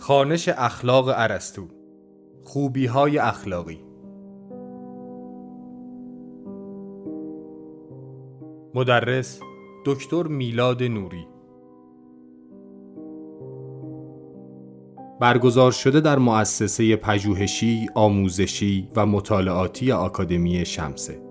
خانش اخلاق ارسطو. خوبی های اخلاقی. مدرس دکتر میلاد نوری. برگزار شده در مؤسسه پژوهشی، آموزشی و مطالعاتی آکادمی شمسه.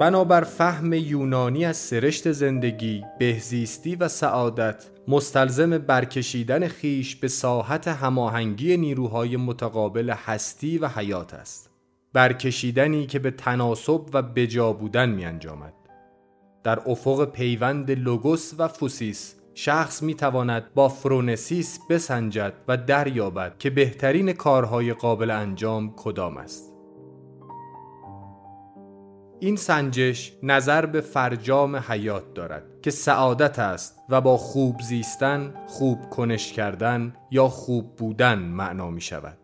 بنابر فهم یونانی از سرشت زندگی، بهزیستی و سعادت مستلزم برکشیدن خیش به ساحت هماهنگی نیروهای متقابل هستی و حیات است. برکشیدنی که به تناسب و بجا بودن می انجامد. در افق پیوند لوگوس و فوسیس شخص می تواند با فرونسیس بسنجد و دریابد که بهترین کارهای قابل انجام کدام است. این سنجش نظر به فرجام حیات دارد که سعادت است و با خوب زیستن، خوب کنش کردن یا خوب بودن معنا می شود.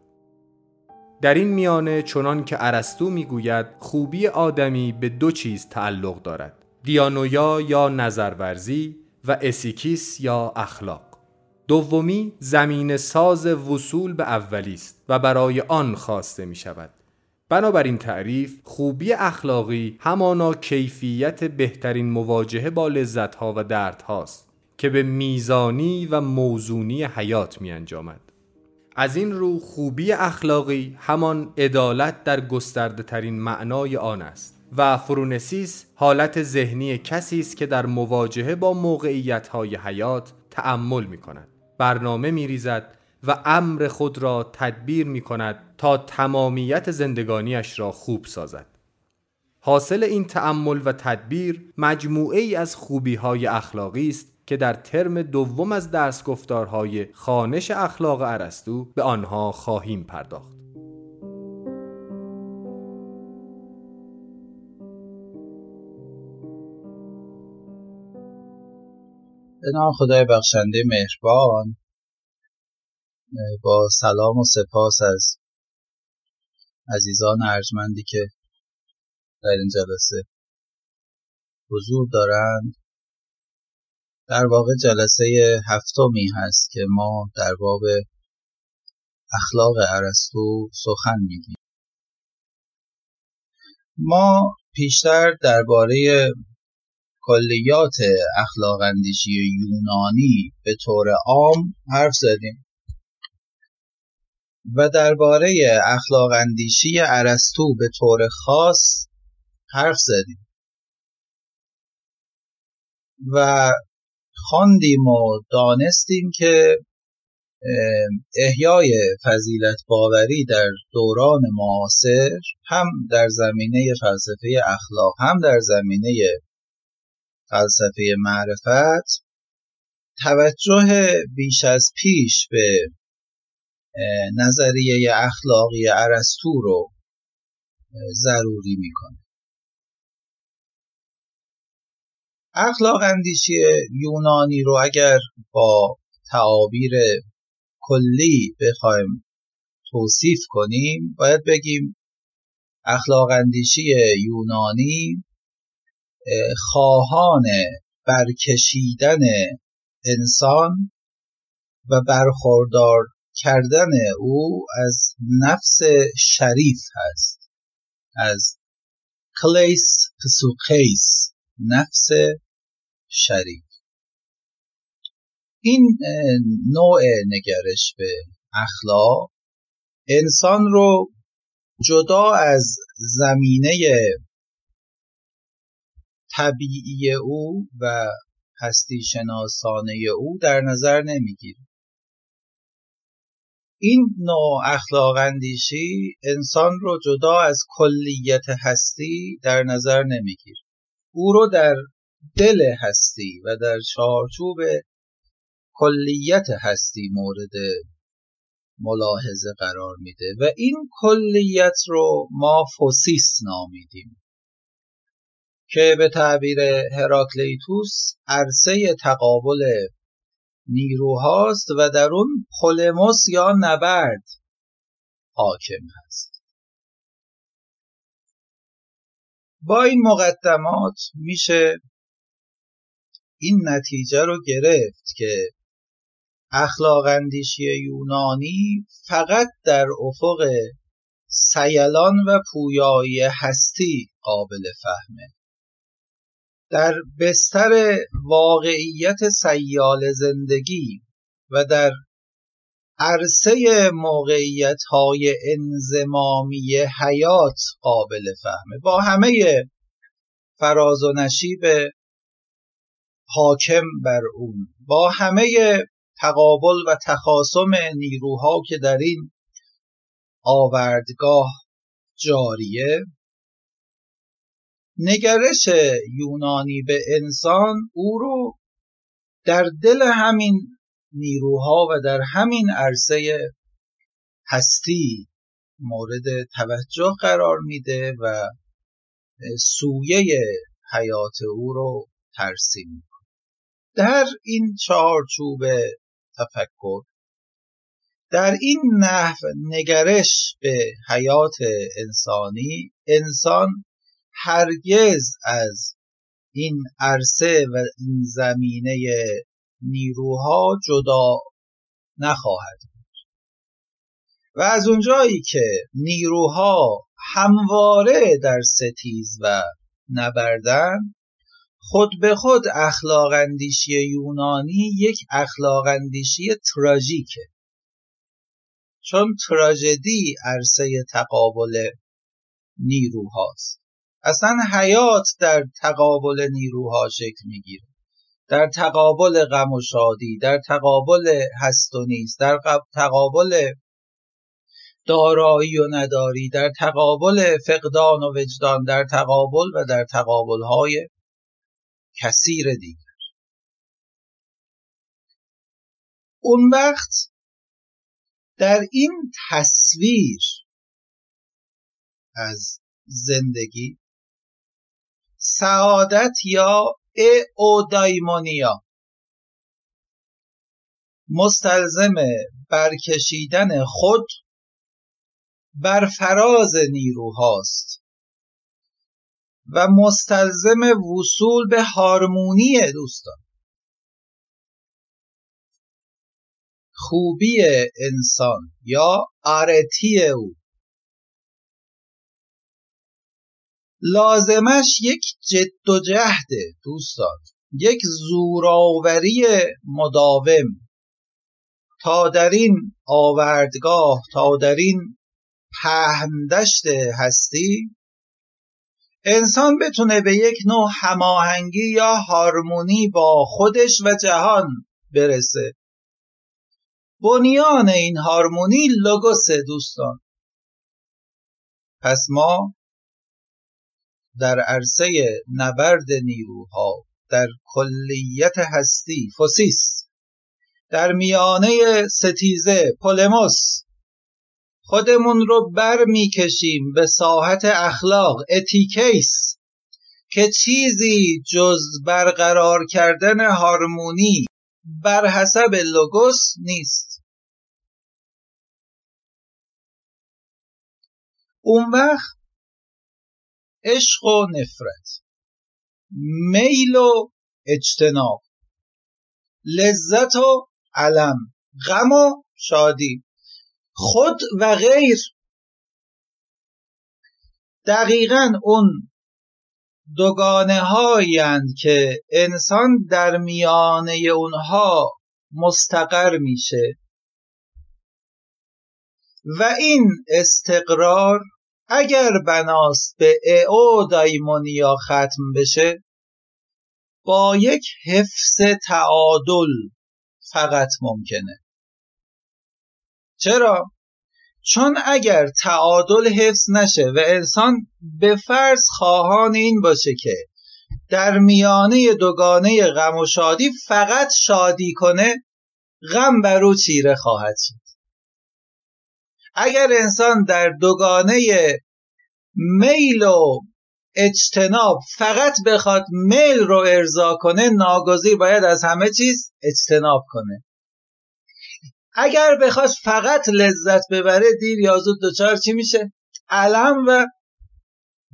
در این میانه چنان که ارسطو می‌گوید خوبی آدمی به دو چیز تعلق دارد دیانویا یا نظرورزی و اسیکیس یا اخلاق دومی زمین ساز وصول به اولی است و برای آن خواسته می شود بنابراین تعریف خوبی اخلاقی همانا کیفیت بهترین مواجهه با لذتها و دردهاست که به میزانی و موزونی حیات می انجامد. از این رو خوبی اخلاقی همان عدالت در گسترده ترین معنای آن است و فرونسیس حالت ذهنی کسی است که در مواجهه با موقعیت های حیات تأمل می کند برنامه می ریزد و امر خود را تدبیر می کند تا تمامیت زندگانیش را خوب سازد. حاصل این تأمل و تدبیر مجموعه ای از خوبی های اخلاقی است که در ترم دوم از درس گفتارهای خانش اخلاق ارسطو به آنها خواهیم پرداخت. به نام خدای بخشنده مهربان با سلام و سپاس از عزیزان ارجمندی که در این جلسه حضور دارند. در واقع جلسه هفتمی هست که ما در باب اخلاق ارسطو سخن میگیم. ما پیشتر درباره کلیات اخلاق اندیشی یونانی به طور عام حرف زدیم. و درباره اخلاق اندیشی ارسطو به طور خاص حرف زدیم. و خواندیم و دانستیم که احیای فضیلت باوری در دوران معاصر هم در زمینه فلسفه اخلاق هم در زمینه فلسفه معرفت توجه بیش از پیش به نظریه اخلاقی ارسطو رو ضروری می‌کنه. اخلاق اندیشی یونانی رو اگر با تعابیر کلی بخوایم توصیف کنیم باید بگیم اخلاق اندیشی یونانی خواهان برکشیدن انسان و برخوردار کردن او از نفس شریف هست. از کلیس پسوکیس نفس شریف. این نوع نگرش به اخلاق انسان رو جدا از زمینه طبیعی او و هستی شناسانه او در نظر نمی‌گیره. این نوع اخلاق اندیشی انسان رو جدا از کلیت هستی در نظر نمی‌گیره او رو در دل هستی و در چارچوب کلیت هستی مورد ملاحظه قرار میده و این کلیت رو ما فوسیس نامیدیم که به تعبیر هراکلیتوس عرصه تقابل نیروهاست و در اون پولموس یا نبرد حاکم هست. با این مقدمات میشه این نتیجه رو گرفت که اخلاق اندیشی یونانی فقط در افق سیلان و پویایی هستی قابل فهمه. در بستر واقعیت سیال زندگی و در عرصه موقعیت های انزمامی حیات قابل فهمه. با همه فراز و نشیب حاکم بر اون با همه تقابل و تخاصم نیروها که در این آوردگاه جاریه. نگرش یونانی به انسان او رو در دل همین نیروها و در همین عرصه هستی مورد توجه قرار میده و سویه حیات او رو ترسیم می‌کنه. در این چارچوب تفکر در این نحو نگرش به حیات انسانی انسان هرگز از این عرصه و این زمینه نیروها جدا نخواهد بود. و از اونجایی که نیروها همواره در ستیز و نبردن خود به خود اخلاق اندیشی یونانی یک اخلاق اندیشی تراژیکه. چون تراژدی عرصه تقابل نیروهاست. اصلا حیات در تقابل نیروها شکل می‌گیره. در تقابل غم و شادی در تقابل هست و نیست در تقابل دارایی و نداری در تقابل فقدان و وجدان در تقابل و در تقابل های کثیر دیگر. اون وقت در این تصویر از زندگی سعادت یا دایمونیا مستلزم برکشیدن خود بر فراز نیروهاست و مستلزم وصول به هارمونی دوستان. خوبی انسان یا آرتی او. لازمش یک جد و جهده دوستان. یک زوراوری مداوم. تا در این آوردگاه تا در این پهندشت هستی انسان بتونه به یک نوع هماهنگی یا هارمونی با خودش و جهان برسه. بنیان این هارمونی لوگوس دوستان. پس ما در عرصه نبرد نیروها در کلیت هستی فوسیس. در میانه ستیزه پولموس. خودمون رو بر می‌کشیم به ساحت اخلاق اتیکیس که چیزی جز برقرار کردن هارمونی بر حسب لوگوس نیست. اون وقت عشق و نفرت. میل و اجتناب. لذت و علم. غم و شادی. خود و غیر. دقیقا اون دوگانه هایند که انسان در میانه اونها مستقر میشه. و این استقرار اگر بناست به او دایمونیا ختم بشه با یک حفظ تعادل فقط ممکنه چرا؟ چون اگر تعادل حفظ نشه و انسان به فرض خواهان این باشه که در میانه دوگانه غم و شادی فقط شادی کنه غم بر او چیره خواهد شد اگر انسان در دوگانه میل و اجتناب فقط بخواد میل رو ارضا کنه ناگزیر باید از همه چیز اجتناب کنه. اگر بخواد فقط لذت ببره دیر یا زود دچار چی میشه؟ علم و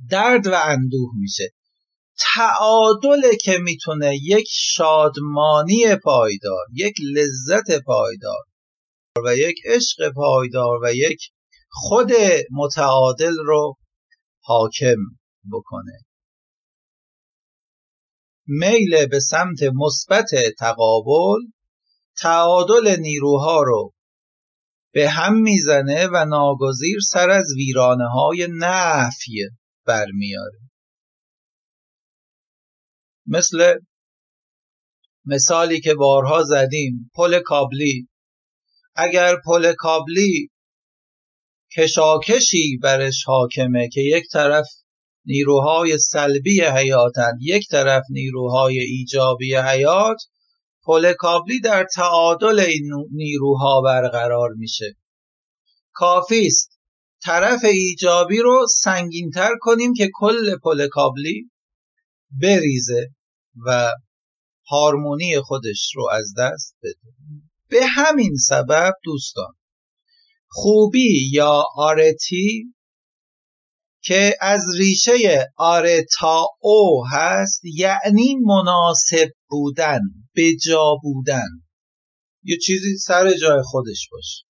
درد و اندوه میشه. تعادله که می‌تونه یک شادمانی پایدار یک لذت پایدار و یک عشق پایدار و یک خود متعادل رو حاکم بکنه. میل به سمت مثبت تقابل تعادل نیروها رو به هم می‌زنه و ناگزیر سر از ویرانه های نفی برمیاره. مثل مثالی که بارها زدیم پل کابلی. اگر پل کابلی کشاکشی برش حاکمه که یک طرف نیروهای سلبی حیاتند یک طرف نیروهای ایجابی حیات پل کابلی در تعادل این نیروها برقرار میشه. کافی است طرف ایجابی رو سنگینتر کنیم که کل پل کابلی بریزه و هارمونی خودش رو از دست بده. به همین سبب دوستان خوبی یا آرتی که از ریشه آرتا او هست یعنی مناسب بودن به جا بودن. یه چیزی سر جای خودش باشه.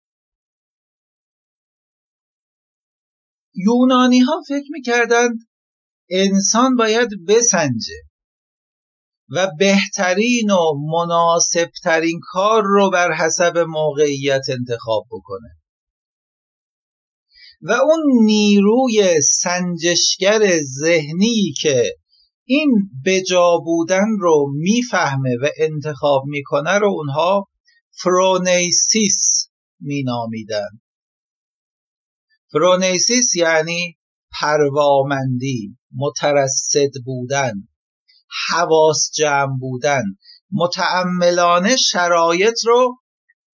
یونانی ها فکر می‌کردند انسان باید بسنجه. و بهترین و مناسبترین کار رو بر حسب موقعیت انتخاب بکنه. و اون نیروی سنجشگر ذهنی که این بجا بودن رو می‌فهمه و انتخاب می‌کنه رو اونها فرونیسیس مینامیدن. فرونیسیس یعنی پروامندی مترصد بودن. حواس جمع بودن. متعملانه شرایط رو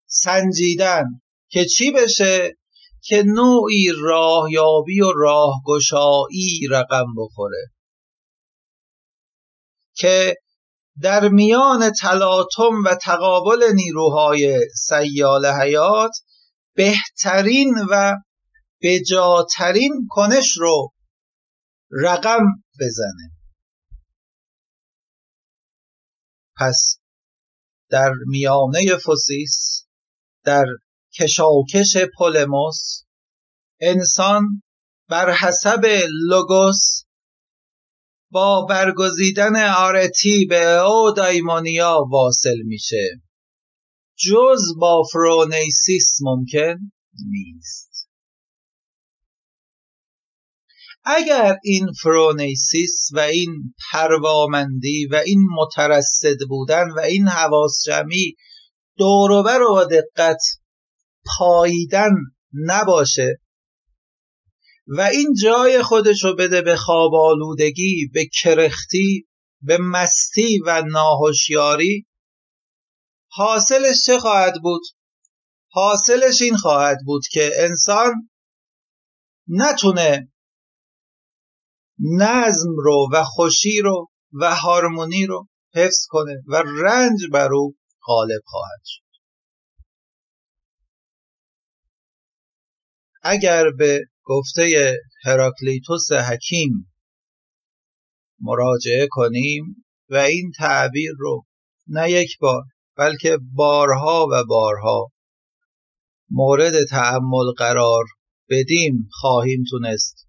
سنجیدن که چی بشه؟ که نوعی راهیابی و راهگشایی رقم بخوره. که در میان تلاطم و تقابل نیروهای سیال حیات بهترین و بجاترین کنش رو رقم بزنه. پس در میانه فوسیس در کشاکش پولموس انسان بر حسب لوگوس با برگزیدن آرتی به او دایمونیا واصل میشه. جز با فرونیسیس ممکن نیست. اگر این فرونیسیس و این پروامندی و این مترصد بودن و این حواس جمعی دوروبر و با دقت پاییدن نباشه و این جای خودش رو بده به خواب آلودگی به کرختی به مستی و ناهوشیاری حاصلش چه خواهد بود؟ حاصلش این خواهد بود که انسان نتونه نظم رو و خوشی رو و هارمونی رو حفظ کنه و رنج بر او غالب خواهد شد. اگر به گفته هراکلیتوس حکیم مراجعه کنیم و این تعبیر رو نه یک بار بلکه بارها و بارها مورد تعمل قرار بدیم خواهیم تونست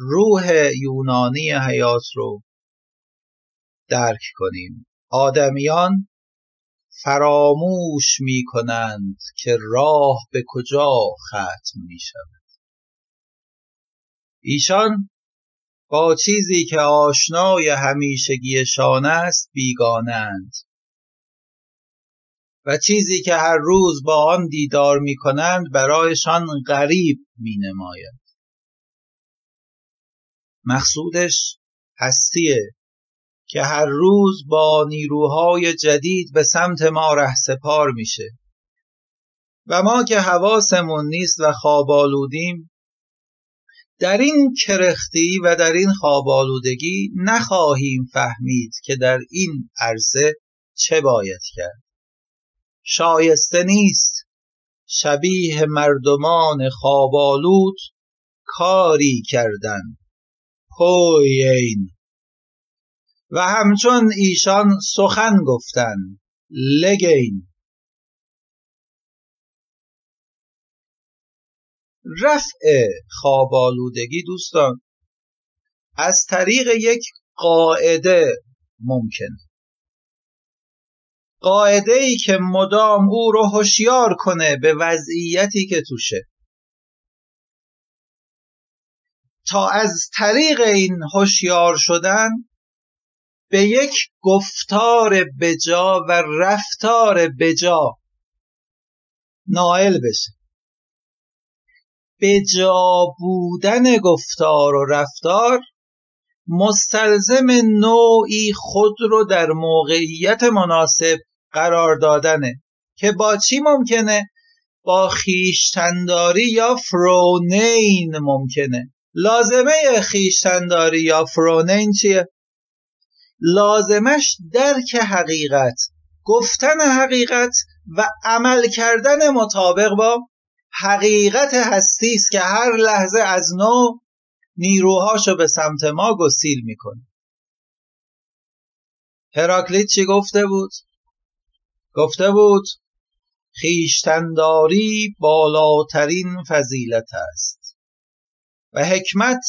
روح یونانی حیات رو درک کنیم. آدمیان فراموش می کنند که راه به کجا ختم می شود ایشان با چیزی که آشنای همیشگیشان است بیگانند. و چیزی که هر روز با آن دیدار می کنند برایشان غریب می نماید. مقصودش هستیه که هر روز با نیروهای جدید به سمت ما رهسپار میشه. و ما که حواسمون نیست و خوابالودیم در این کرختی و در این خوابالودگی نخواهیم فهمید که در این عرصه چه باید کرد. شایسته نیست شبیه مردمان خوابالود کاری کردن. پوی این و همچون ایشان سخن گفتن لگین رفع خوابالودگی دوستان از طریق یک قاعده ممکنه قاعده ای که مدام او رو هوشیار کنه به وضعیتی که توشه. تا از طریق این هوشیار شدن به یک گفتار بجا و رفتار بجا نائل بشه بجا بودن گفتار و رفتار مستلزم نوعی خود رو در موقعیت مناسب قرار دادنه که با چی ممکنه؟ با خیشتنداری یا فرونین ممکنه لازمه خیشتنداری یا فرونین چیه؟ لازمش درک حقیقت گفتن حقیقت و عمل کردن مطابق با حقیقت هستی است که هر لحظه از نو نیروهاشو به سمت ما گسیل می‌کنه هراکلیت چی گفته بود؟ گفته بود خیشتنداری بالاترین فضیلت است و حکمت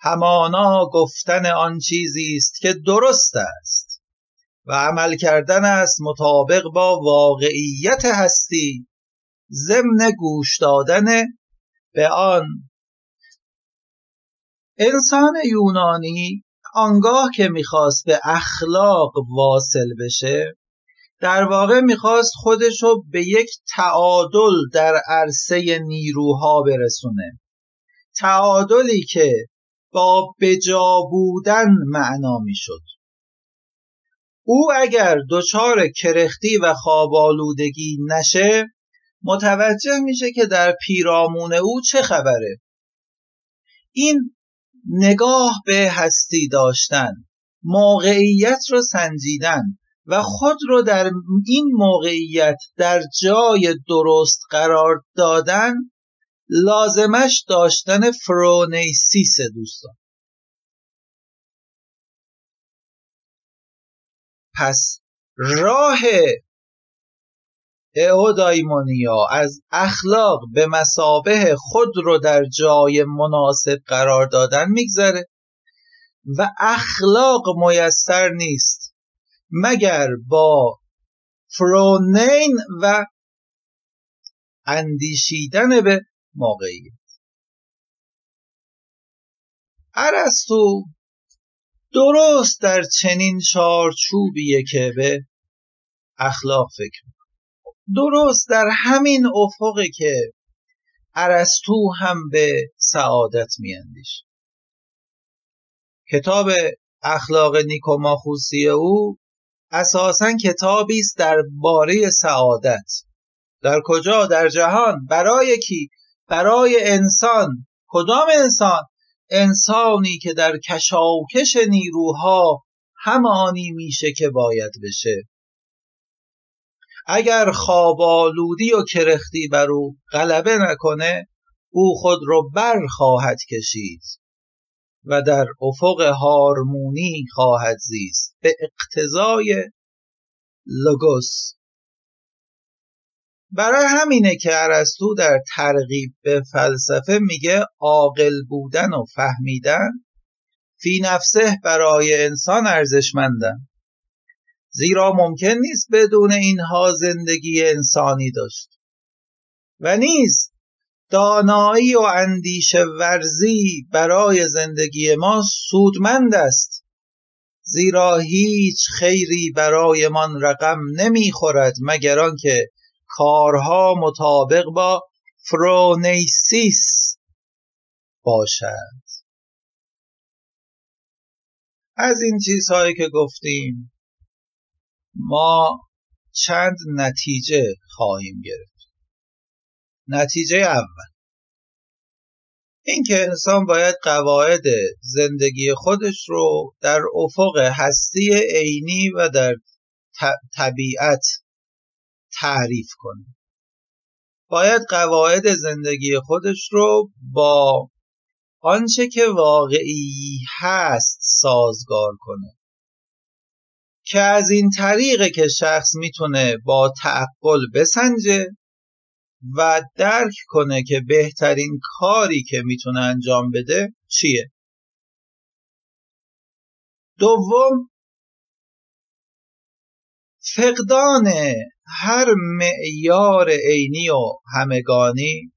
همانا گفتن آن چیزی است که درست است و عمل کردن است مطابق با واقعیت هستی ضمن گوش دادن به آن. انسان یونانی آنگاه که می‌خواست به اخلاق واصل بشه در واقع می‌خواست خودش رو به یک تعادل در عرصه نیروها برسونه. تعادلی که با بجا بودن معنا می‌شد. او اگر دچار کرختی و خوابالودگی نشه متوجه میشه که در پیرامون او چه خبره. این نگاه به هستی داشتن موقعیت رو سنجیدن و خود رو در این موقعیت در جای درست قرار دادن لازمش داشتن فرونیسیس دوستان. پس راه اودایمونیا از اخلاق به مسابه خود رو در جای مناسب قرار دادن میگذره و اخلاق میسر نیست مگر با فرونین و اندیشیدن به موقعیت ارسطو درست در چنین چارچوبیه که به اخلاق فکر درست در همین افقی که ارسطو هم به سعادت میاندیش کتاب اخلاق نیکوماخوسی او اساسا کتابی است باره سعادت. در کجا؟ در جهان. برای کی؟ برای انسان. کدام انسان؟ انسانی که در کشاکش نیروها همانی میشه که باید بشه. اگر خوابالودی و کرختی بر او غلبه نکنه او خود رو بر خواهد کشید و در افق هارمونی خواهد زیست. به اقتضای لوگوس. برای همینه که ارسطو در ترغیب به فلسفه میگه عاقل بودن و فهمیدن فی نفسه برای انسان ارزشمندن. زیرا ممکن نیست بدون اینها زندگی انسانی داشت. و نیز دانایی و اندیشه ورزی برای زندگی ما سودمند است. زیرا هیچ خیری برایمان رقم نمی‌خورد مگر آنکه کارها مطابق با فرونیسیس باشد. از این چیزهایی که گفتیم ما چند نتیجه خواهیم گرفت. نتیجه اول. اینکه انسان باید قواعد زندگی خودش رو در افق هستی عینی و در طبیعت تعریف کنه. باید قواعد زندگی خودش رو با آنچه که واقعی هست سازگار کنه. که از این طریقه که شخص می‌تونه با تعقل بسنجه و درک کنه که بهترین کاری که می‌تونه انجام بده چیه. دوم فقدان هر معیار عینی و همگانی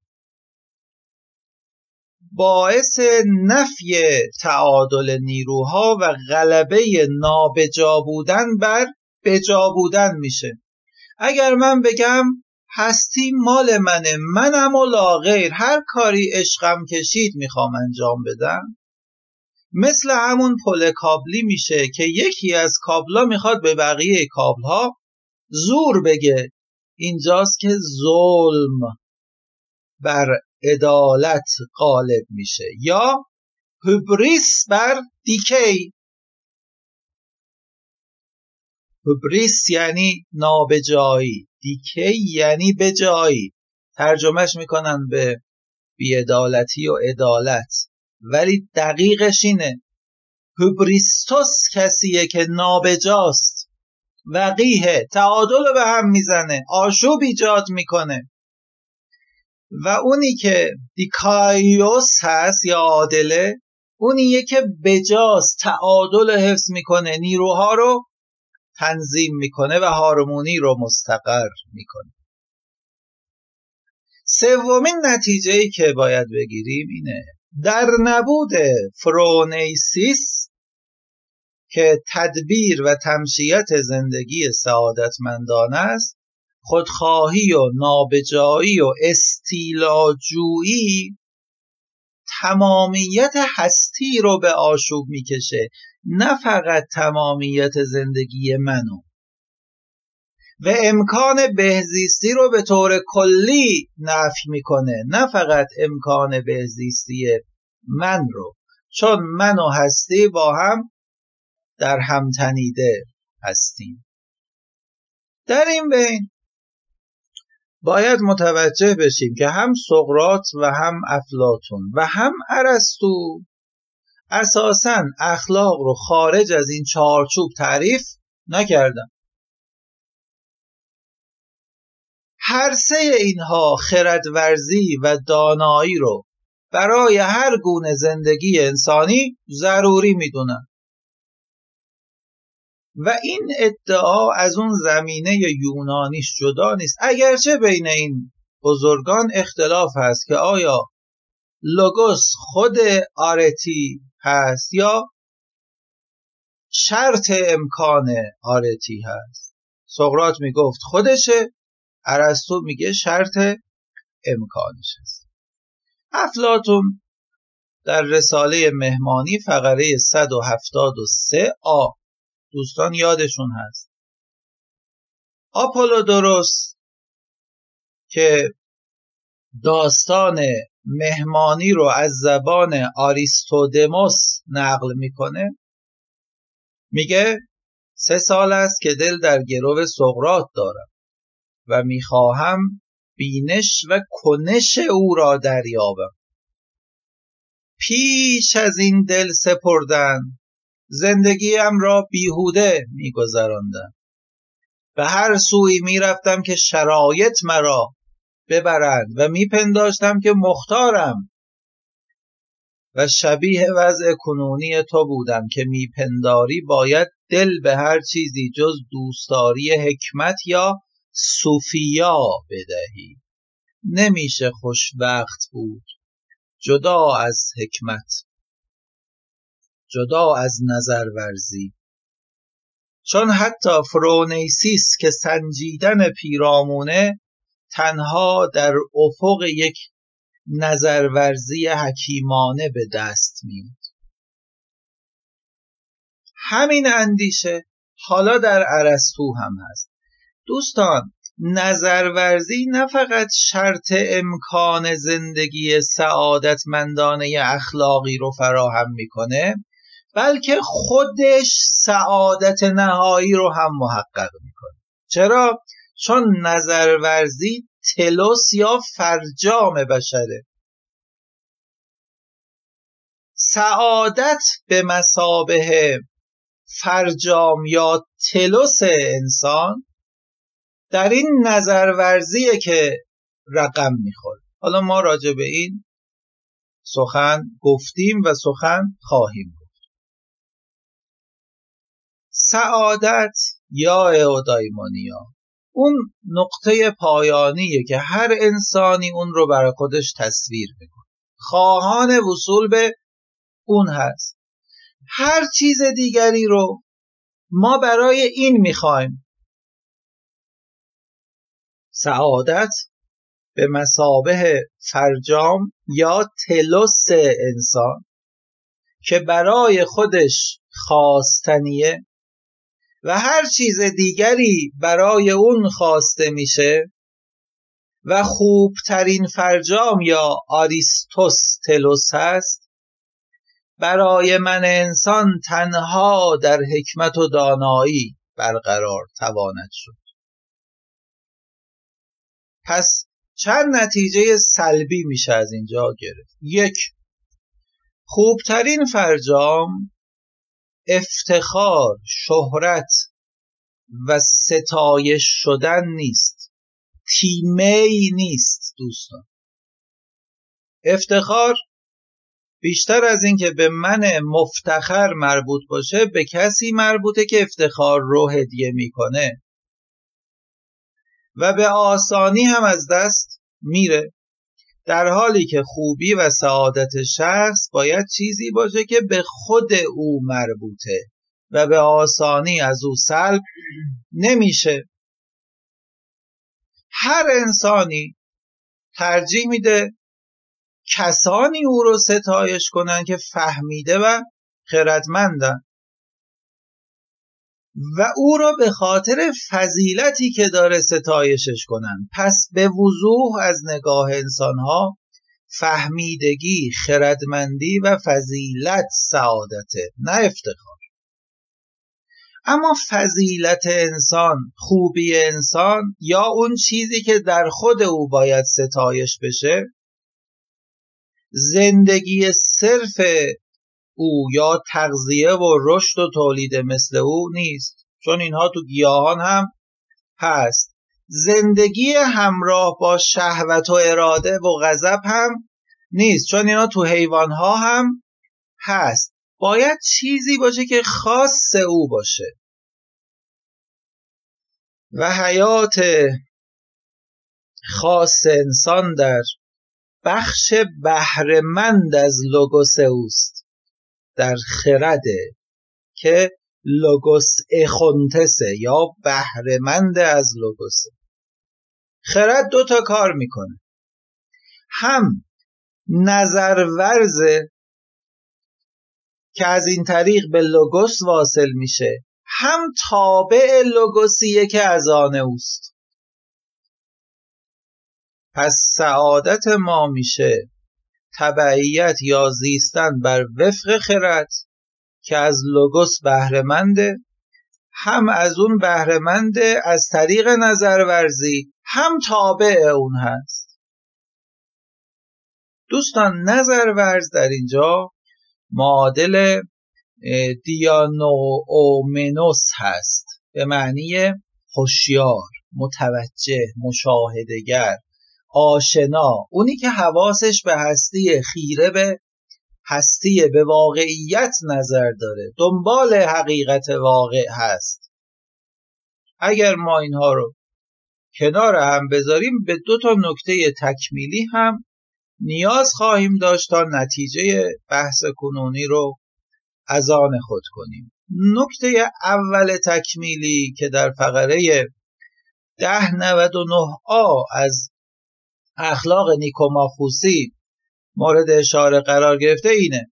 باعث نفی تعادل نیروها و غلبه نابجا بودن بر بجا بودن میشه. اگر من بگم هستی مال منه منم و لاغیر هر کاری عشقم کشید می‌خوام انجام بدم مثل همون پل کابلی میشه که یکی از کابلا می‌خواد به بقیه کابلها زور بگه. اینجاست که ظلم بر عدالت غالب میشه. یا هبریس بر دیکی. هبریس یعنی نابجایی. دیکی یعنی بجایی. ترجمهش می‌کنن به بیعدالتی و عدالت. ولی دقیقش اینه. هبریستوس کسیه که نابجاست. وقیه تعادل رو به هم می‌زنه آشوب ایجاد می‌کنه. و اونی که دیکایوس هست یا عادله اونیه که بجاست تعادل حفظ می‌کنه نیروها رو تنظیم می‌کنه و هارمونی رو مستقر می‌کنه. سومین نتیجه ای که باید بگیریم اینه. در نبود فرونیسیس که تدبیر و تمشیت زندگی سعادتمندانه است خودخواهی و نابجایی و استیلاجویی تمامیت هستی رو به آشوب می‌کشه نه فقط تمامیت زندگی منو و امکان بهزیستی رو به طور کلی نفی می‌کنه نه فقط امکان بهزیستی من رو. چون من و هستی با هم در هم تنیده هستیم. در این بین باید متوجه بشیم که هم سقرات و هم افلاتون و هم ارسطو اساسا اخلاق رو خارج از این چارچوب تعریف نکردن. هر سه اینها خردورزی و دانایی رو برای هر گونه زندگی انسانی ضروری می‌دونن. و این ادعا از اون زمینه یونانیش جدا نیست. اگرچه بین این بزرگان اختلاف هست که آیا لوگوس خود آرتی هست یا شرط امکان آرتی هست. سقرات می‌گفت خودشه ارسطو میگه شرط امکانش هست. افلاتون در رساله مهمانی فقره 173 آ دوستان یادشون هست. آپولودوروس که داستان مهمانی رو از زبان آریستودموس نقل می‌کنه میگه سه سال است که دل در گرو سقرات دارم و می‌خواهم بینش و کنش او را دریابم. پیش از این دل سپردن زندگیم را بیهوده میگذراندم. به هر سوی می‌رفتم که شرایط مرا ببرند و میپنداشتم که مختارم. و شبیه وضع کنونی تو بودم که میپنداری باید دل به هر چیزی جز دوستاری حکمت یا صوفیا بدهی. نمیشه خوشوقت بود. جدا از حکمت. جدا از نظر ورزی. چون حتی فرونیسیس که سنجیدن پیرامونه تنها در افق یک نظرورزی حکیمانه به دست میاد همین اندیشه حالا در عرستو هم هست. دوستان نظرورزی نه فقط شرط امکان زندگی سعادتمندانه اخلاقی رو فراهم می‌کنه بلکه خودش سعادت نهایی رو هم محقق می‌کنه. چرا؟ چون نظرورزی تلوس یا فرجام بشره. سعادت به مسابه فرجام یا تلوس انسان در این نظرورزیه که رقم می‌خوره. حالا ما راجع به این سخن گفتیم و سخن خواهیم سعادت یا اودایمونیا اون نقطه پایانیه که هر انسانی اون رو برای خودش تصویر می‌کنه. خواهان وصول به اون هست. هر چیز دیگری رو ما برای این می‌خوایم. سعادت به مسابه فرجام یا تلوس انسان که برای خودش خواستنیه و هر چیز دیگری برای اون خواسته میشه و خوبترین فرجام یا آریستوس تلوس هست برای من انسان تنها در حکمت و دانایی برقرار تواند شد. پس چند نتیجه سلبی میشه از اینجا گرفت؟ یک خوبترین فرجام افتخار شهرت و ستایش شدن نیست. تیمه نیست دوستان. افتخار بیشتر از اینکه به من مفتخر مربوط باشه به کسی مربوطه که افتخار رو هدیه می‌کنه. و به آسانی هم از دست میره. در حالی که خوبی و سعادت شخص باید چیزی باشه که به خود او مربوطه و به آسانی از او سلب نمیشه. هر انسانی ترجیح میده کسانی او رو ستایش کنن که فهمیده و خردمندن. و او را به خاطر فضیلتی که داره ستایشش کنن پس به وضوح از نگاه انسانها فهمیدگی خردمندی و فضیلت سعادته نه افتخار. اما فضیلت انسان خوبی انسان یا اون چیزی که در خود او باید ستایش بشه؟ زندگی صرف او یا تغذیه و رشد و تولید مثل او نیست چون اینها تو گیاهان هم هست. زندگی همراه با شهوت و اراده و غضب هم نیست چون اینا تو حیوانها هم هست. باید چیزی باشه که خاص او باشه. و حیات خاص انسان در بخش بهرهمند از لوگوس اوست. در خرده که لوگوس اخونتسه یا بهرهمند از لوگوسه خرد دو تا کار می‌کنه. هم نظر ورزه که از این طریق به لوگوس واصل میشه هم تابع لوگوسیه که از آن اوست. پس سعادت ما میشه تبعیت یا زیستن بر وفق خرد که از لوگوس بهرهمنده هم از اون بهرهمنده از طریق نظرورزی هم تابع اون هست. دوستان نظرورز در اینجا معادل دیانومنوس هست به معنی هوشیار متوجه مشاهدگر آشنا. اونی که حواسش به هستی خیره به هستی به واقعیت نظر داره. دنبال حقیقت واقع هست. اگر ما اینها رو کنار هم بذاریم به دو تا نکته تکمیلی هم نیاز خواهیم داشت تا نتیجه بحث کنونی رو از آن خود کنیم. نکته اول تکمیلی که در فقره ده نود و نه آ از اخلاق نیکوماخوسی مورد اشاره قرار گرفته اینه.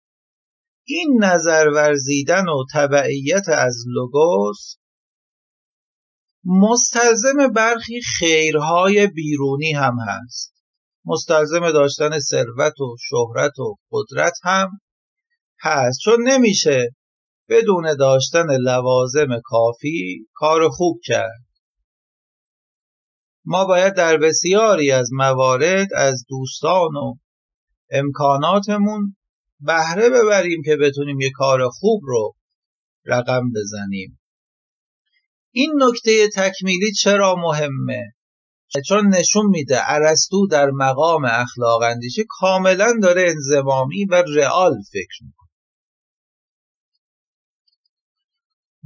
این نظر ورزیدن و تبعیت از لوگوس مستلزم برخی خیرهای بیرونی هم هست. مستلزم داشتن ثروت و شهرت و قدرت هم هست. چون نمیشه بدون داشتن لوازم کافی کار خوب کرد. ما باید در بسیاری از موارد از دوستان و امکاناتمون بهره ببریم که بتونیم یه کار خوب رو رقم بزنیم. این نکته تکمیلی چرا مهمه؟ چون نشون میده ارسطو در مقام اخلاق اندیشه کاملا داره انزمامی و رئال فکر می‌کنه.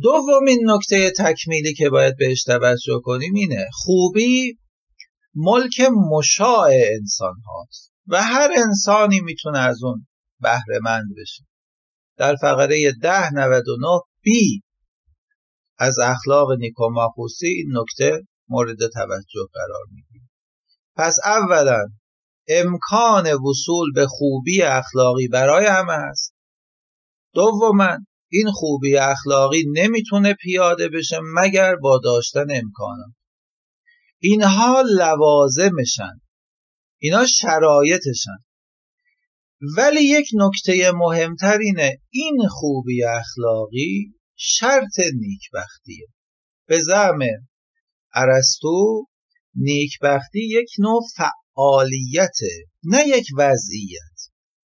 دومین نکته تکمیلی که باید بهش توجه کنیم اینه. خوبی ملک مشاع انسان هاست و هر انسانی می‌تونه از اون بهره مند بشه. در فقره ده 99 بی از اخلاق نیکوماخوسی این نکته مورد توجه قرار می‌گیره. پس اولا امکان وصول به خوبی اخلاقی برای همه هست دوما این خوبی اخلاقی نمی‌تونه پیاده بشه مگر با داشتن امکانات. اینها لوازمشن. اینا شرایطشن. ولی یک نکته مهمتر اینه این خوبی اخلاقی شرط نیکبختیه. به زعم ارسطو نیکبختی یک نوع فعالیته نه یک وضعیت.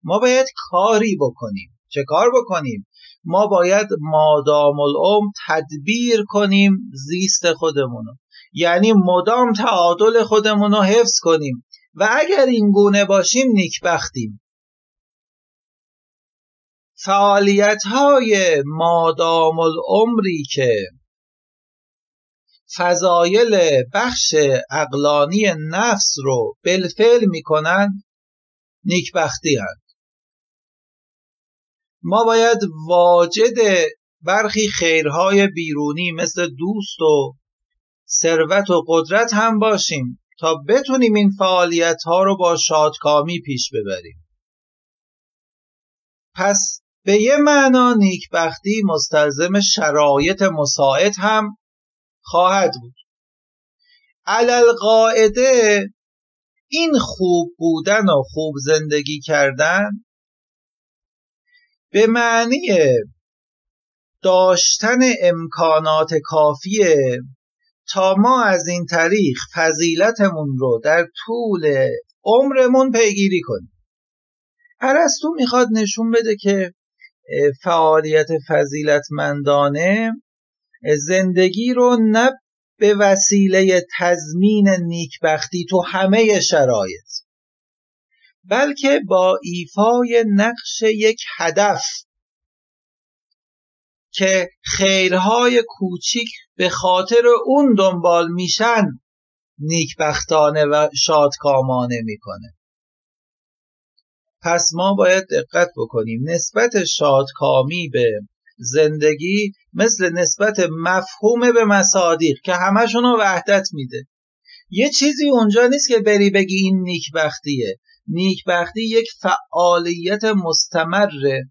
ما باید کاری بکنیم. چه کار بکنیم؟ ما باید مادام العمر تدبیر کنیم زیست خودمونو. یعنی مدام تعادل خودمون رو حفظ کنیم. و اگر این گونه باشیم نیکبختیم. فعالیت های مادام العمری که فضایل بخش اقلانی نفس رو بالفعل می‌کنن نیکبختی هست ما باید واجد برخی خیرهای بیرونی مثل دوست و ثروت و قدرت هم باشیم تا بتونیم این فعالیت ها رو با شادکامی پیش ببریم. پس به یه معنا نیکبختی مستلزم شرایط مساعد هم خواهد بود. علل قاعده این خوب بودن و خوب زندگی کردن به معنی داشتن امکانات کافیه تا ما از این طریق فضیلتمون رو در طول عمرمون پیگیری کنیم. ارسطو می‌خواد نشون بده که فعالیت فضیلتمندانه زندگی رو نه به وسیله تضمین نیکبختی تو همه شرایط بلکه با ایفای نقش یک هدف که خیرهای کوچیک به خاطر اون دنبال میشن نیکبختانه و شادکامانه می‌کنه. پس ما باید دقت بکنیم. نسبت شادکامی به زندگی مثل نسبت مفهوم به مصادیق که همشون رو وحدت میده. یه چیزی اونجا نیست که بری بگی این نیکبختیه. نیکبختی یک فعالیت مستمره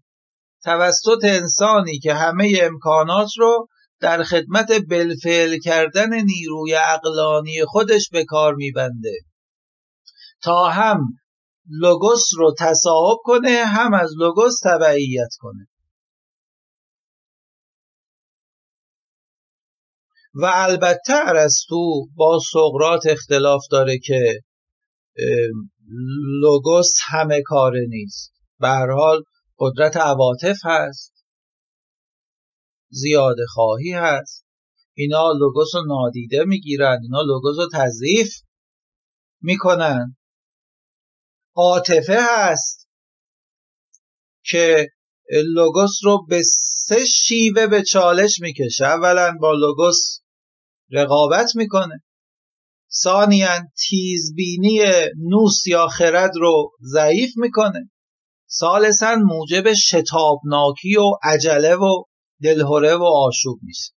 توسط انسانی که همه امکانات رو در خدمت بلفعل کردن نیروی اقلانی خودش به کار میبنده. تا هم لوگوس رو تصاحب کنه هم از لوگوس تبعیت کنه. و البته ارسطو با سقرات اختلاف داره که لوگوس همه کاره نیست. به هر حال قدرت عواطف هست. زیاده خواهی هست. اینا لوگوس رو نادیده می‌گیرن. اینا لوگوس رو تضعیف می‌کنن. عاطفه هست که لوگوس رو به سه شیوه به چالش می‌کشه. اولا با لوگوس رقابت می‌کنه. ثانیا تیزبینی نوس یا خرد رو ضعیف می‌کنه. سالسا موجب شتابناکی و عجله و دلهوره و آشوب میشه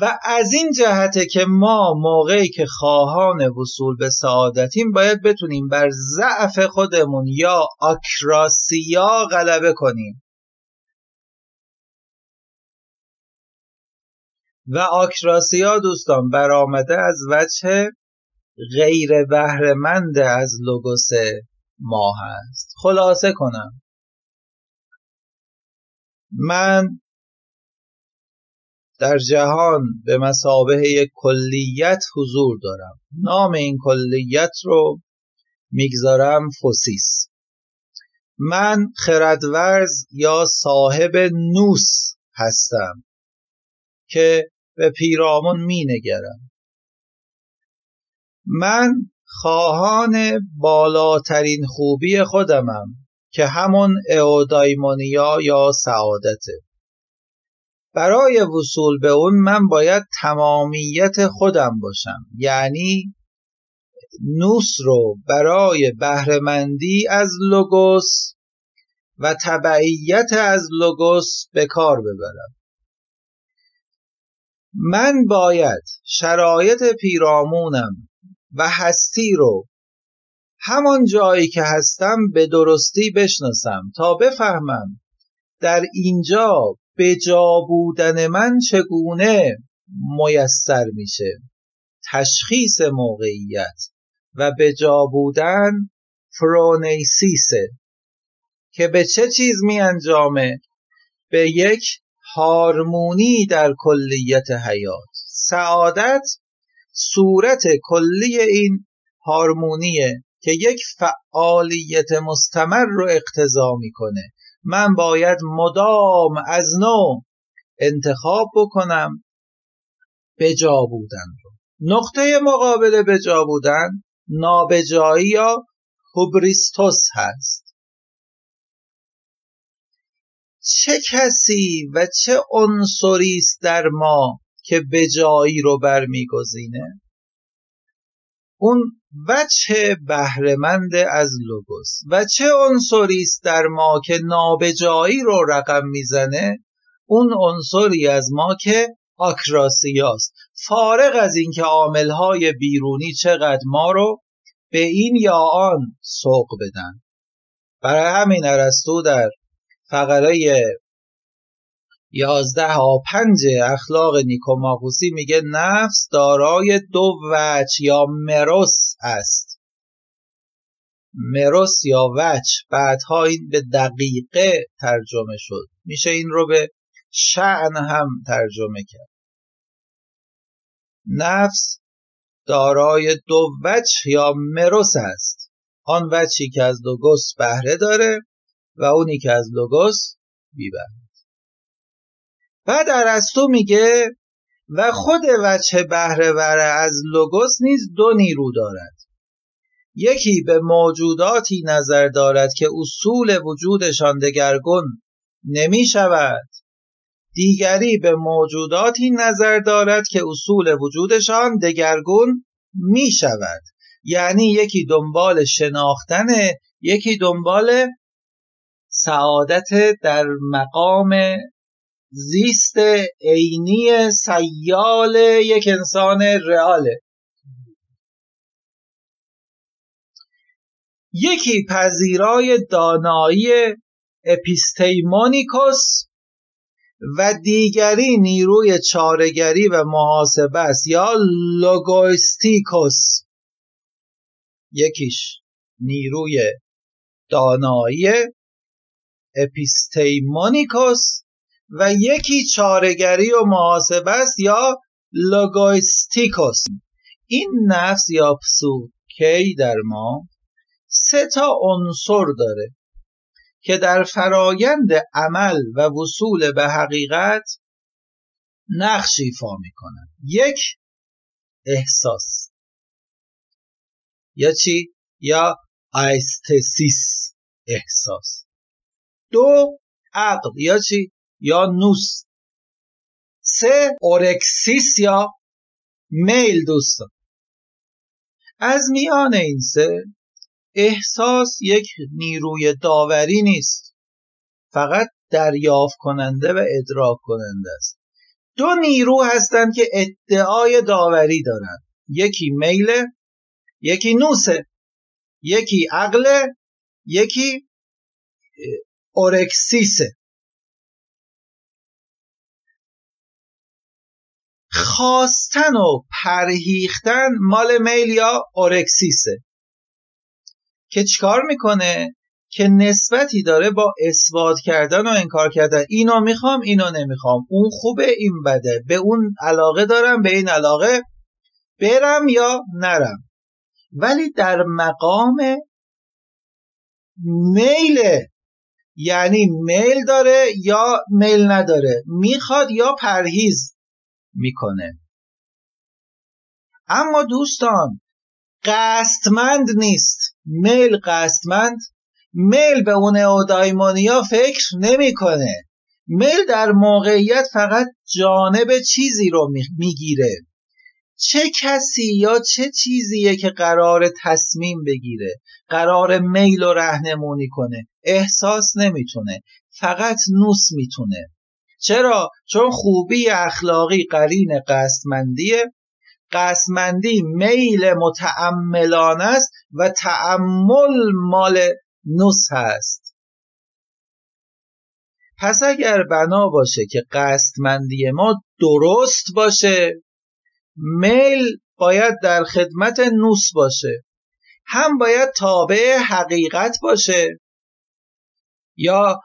و از این جهته که ما موقعی که خواهان وصول به سعادتیم باید بتونیم بر ضعف خودمون یا آکراسیا غلبه کنیم. و آکراسیا دوستان برآمده از وجه غیر بهرهمند از لوگوس ما هست خلاصه کنم. من در جهان به مسابه یک کلیت حضور دارم. نام این کلیت رو می‌گذارم فوسیس. من خردورز یا صاحب نوس هستم که به پیرامون می نگرم من خواهان بالاترین خوبی خودمم که همون اودایمونیا یا سعادته. برای وصول به اون من باید تمامیت خودم باشم. یعنی نوس رو برای بهرهمندی از لوگوس و تبعیت از لوگوس به کار ببرم. من باید شرایط پیرامونم و هستی رو همان جایی که هستم به درستی بشناسم تا بفهمم در اینجا به جا بودن من چگونه میسر میشه. تشخیص موقعیت و به جا بودن فرونیسیسه که به چه چیز می انجامه به یک هارمونی در کلیت حیات. سعادت صورت کلی این هارمونیه که یک فعالیت مستمر رو اقتضا می‌کنه. من باید مدام از نو انتخاب بکنم به جا بودن رو. نقطه مقابل به جا بودن نابجایی یا هوبریستوس هست. چه کسی و چه عنصری است در ما که به جایی رو برمیگزینه؟ اون وجه بهرهمند از لوگوس. و چه عنصری است در ما که نابجایی رو رقم می‌زنه؟ اون عنصری از ما که آکراسیاست. فارغ از اینکه عاملهای بیرونی چقدر ما رو به این یا آن سوق بدن. برای همین ارسطو در فقره یازده ها پنج اخلاق نیکوماخوسی میگه نفس دارای دو وچ یا مروس است. مروس یا وچ بعدها این به دقیقه ترجمه شد. میشه این رو به شعن هم ترجمه کرد. نفس دارای دو وچ یا مروس است. آن وچی که از لوگوس بهره داره و اونی که از لوگوس بیبهره بعد ارسطو میگه و خود وجه بهره از لوگوس نیز دو نیرو دارد. یکی به موجوداتی نظر دارد که اصول وجودشان دگرگون نمی شود دیگری به موجوداتی نظر دارد که اصول وجودشان دگرگون می شود یعنی یکی دنبال شناختن یکی دنبال سعادت در مقام زیست عینی سیال یک انسان رئاله. یکی پذیرای دانایی ἐπιστημονικός و دیگری نیروی چارگری و محاسبه است یا λογιστικός یکیش نیروی دانایی ἐπιστημονικός و یکی چارگری و محاسبه است یا λογιστικός این نفس یا پسوکی در ما؟ سه تا عنصر داره که در فرایند عمل و وصول به حقیقت نقش ایفا می‌کنن یک احساس. یا چی؟ یا آیستسیس احساس. دو عقل یا چی؟ یا نوس. سه اورکسیس یا میل دوستان. از میان این سه احساس یک نیروی داوری نیست. فقط دریافت کننده و ادراک کننده است. دو نیرو هستند که ادعای داوری دارند. یکی میل یکی نوسه یکی عقل یکی اورکسیسه خواستن و پرهیختن مال میل یا اورکسیسه که چیکار می‌کنه؟ که نسبتی داره با اثبات کردن و انکار کردن. اینو می‌خوام اینو نمی‌خوام. اون خوبه این بده. به اون علاقه دارم به این علاقه برم یا نرم. ولی در مقام میله یعنی میل داره یا میل نداره. می‌خواد یا پرهیز می‌کنه. اما دوستان قصدمند نیست. میل قصدمند. میل به اون اودایمونیا فکر نمی‌کنه. میل در موقعیت فقط جانب چیزی رو می‌گیره. چه کسی یا چه چیزیه که قرار تصمیم بگیره قرار میل و رهنمونی کنه؟ احساس نمی‌تونه فقط نوس می‌تونه. چرا؟ چون خوبی اخلاقی قرین قصدمندیه قصدمندی میل متعملان است و تعمل مال نوس هست. پس اگر بنا باشه که قصدمندی ما درست باشه میل باید در خدمت نوس باشه. هم باید تابع حقیقت باشه یا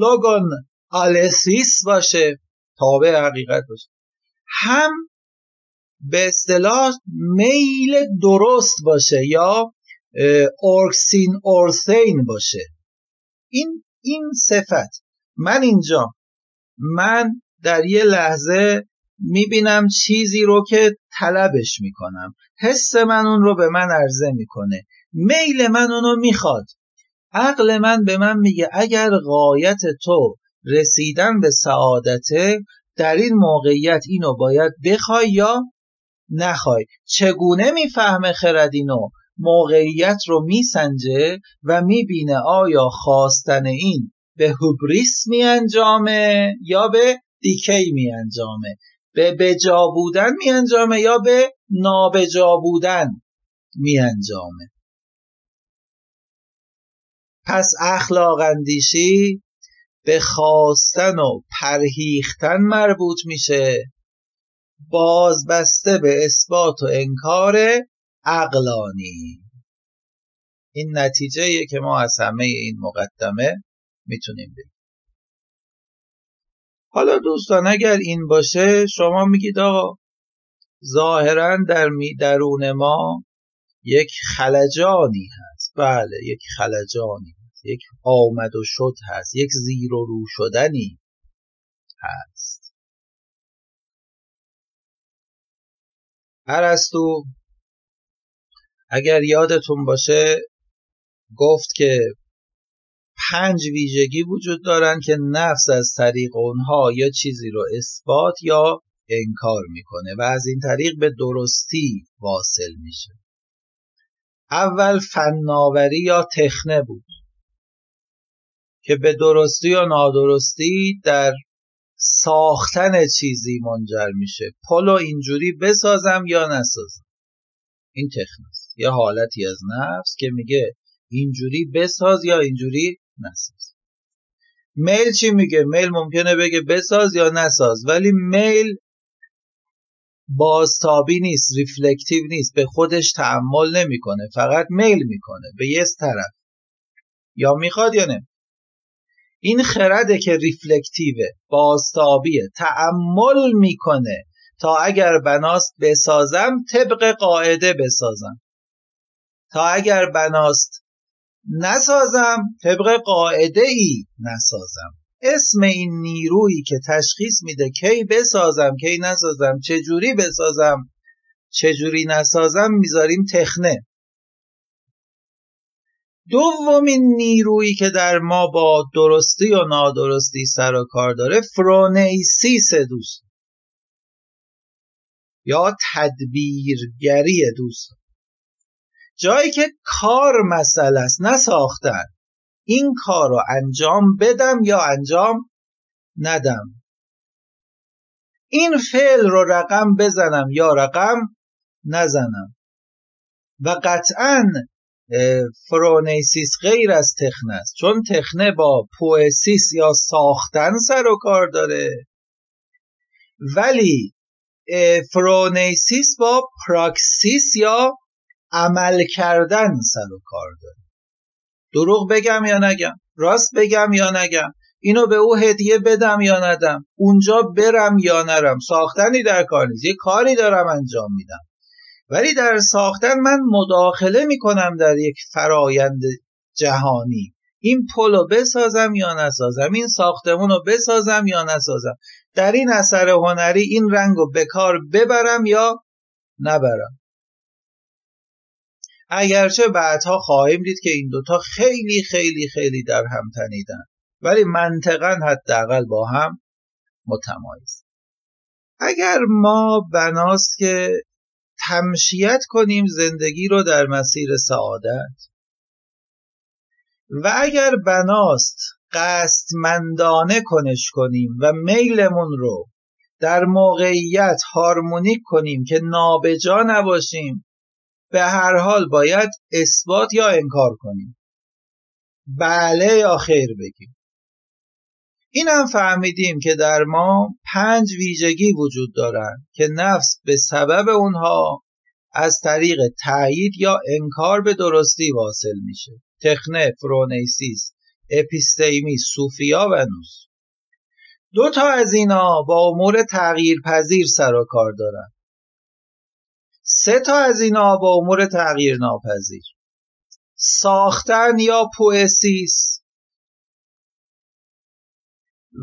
لوگون آلسیس باشه تابع حقیقت باشه. هم به اصطلاح میل درست باشه یا اورکسین اورسین باشه. این این صفت. من اینجا من در یه لحظه می‌بینم چیزی رو که طلبش می‌کنم. حس من اون رو به من عرضه می‌کنه. میل من اونو می‌خواد. عقل من به من میگه اگر غایت تو رسیدن به سعادته در این موقعیت اینو باید بخوای یا نخوای. چگونه می‌فهمه خرد اینو؟ موقعیت رو میسنجه و می‌بینه آیا خواستن این به هوبریس میانجامه یا به دیکی میانجامه. به بجا بودن میانجامه یا به نابجا بودن میانجامه. پس اخلاق اندیشی به خواستن و پرهیختن مربوط میشه. بازبسته به اثبات و انکار عقلانی. این نتیجه که ما از همه این مقدمه می‌تونیم بگیم حالا دوستان اگر این باشه شما میگید آقا ظاهرا در درون ما یک خلجانی هست. بله یک خلجانی هست. یک آمد و شد هست. یک زیر و رو شدنی هست. ارسطو اگر یادتون باشه گفت که پنج ویژگی وجود دارن که نفس از طریق اونها یا چیزی رو اثبات یا انکار می‌کنه و از این طریق به درستی واصل میشه. اول فناوری یا تخنه بود که به درستی یا نادرستی در ساختن چیزی منجر میشه. پلو اینجوری بسازم یا نسازم؟ این تخنه است. یه حالتی از نفس که میگه اینجوری بساز یا اینجوری نساز. میل چی میگه؟ میل ممکنه بگه بساز یا نساز ولی میل بازتابی نیست ریفلکتیو نیست به خودش تعمل نمی‌کنه فقط میل می‌کنه به یه طرف. یا می‌خواد یا نه این خرده که ریفلکتیوه بازتابیه تعمل می‌کنه تا اگر بناست بسازم طبق قاعده بسازم. تا اگر بناست نسازم. طبق قاعده ای نسازم. اسم این نیرویی که تشخیص میده کی بسازم کی نسازم چجوری بسازم چجوری نسازم می‌ذاریم تخنه. دومین نیرویی که در ما با درستی و نادرستی سر و کار داره فرونیسیس دوست. یا تدبیرگری دوست. جایی که کار مسئله است نساختن این کار رو انجام بدم یا انجام ندم. این فعل رو رقم بزنم یا رقم نزنم. و قطعا فرونیسیس غیر از تخنه است. چون تخنه با پوئسیس یا ساختن سر و کار داره. ولی φρόνησις با πρᾶξις یا عمل کردن سر و کار داره. دروغ بگم یا نگم؟ راست بگم یا نگم؟ اینو به او هدیه بدم یا ندم؟ اونجا برم یا نرم؟ ساختنی در کار نیست. یه کاری دارم انجام میدم. ولی در ساختن من مداخله می‌کنم در یک فرایند جهانی. این پلو بسازم یا نسازم؟ این ساختمون رو بسازم یا نسازم؟ در این اثر هنری این رنگ رو به کار ببرم یا نبرم؟ اگرچه بعدها خواهیم دید که این دوتا خیلی خیلی خیلی در هم تنیدن ولی منطقا حداقل با هم متمایز. اگر ما بناست که تمشیت کنیم زندگی رو در مسیر سعادت و اگر بناست قصدمندانه کنش کنیم و میلمون رو در موقعیت هارمونیک کنیم که نابجا نباشیم به هر حال باید اثبات یا انکار کنیم. بله یا خیر بگیم. این هم فهمیدیم که در ما پنج ویژگی وجود دارند که نفس به سبب اونها از طریق تایید یا انکار به درستی واصل میشه. τέχνη φρόνησις ἐπιστήμη σοφία و νοῦς دو تا از اینا با امور تغییر پذیر سر و کار دارن. سه تا از اینا با امور تغییر ناپذیر. ساختن یا ποίησις.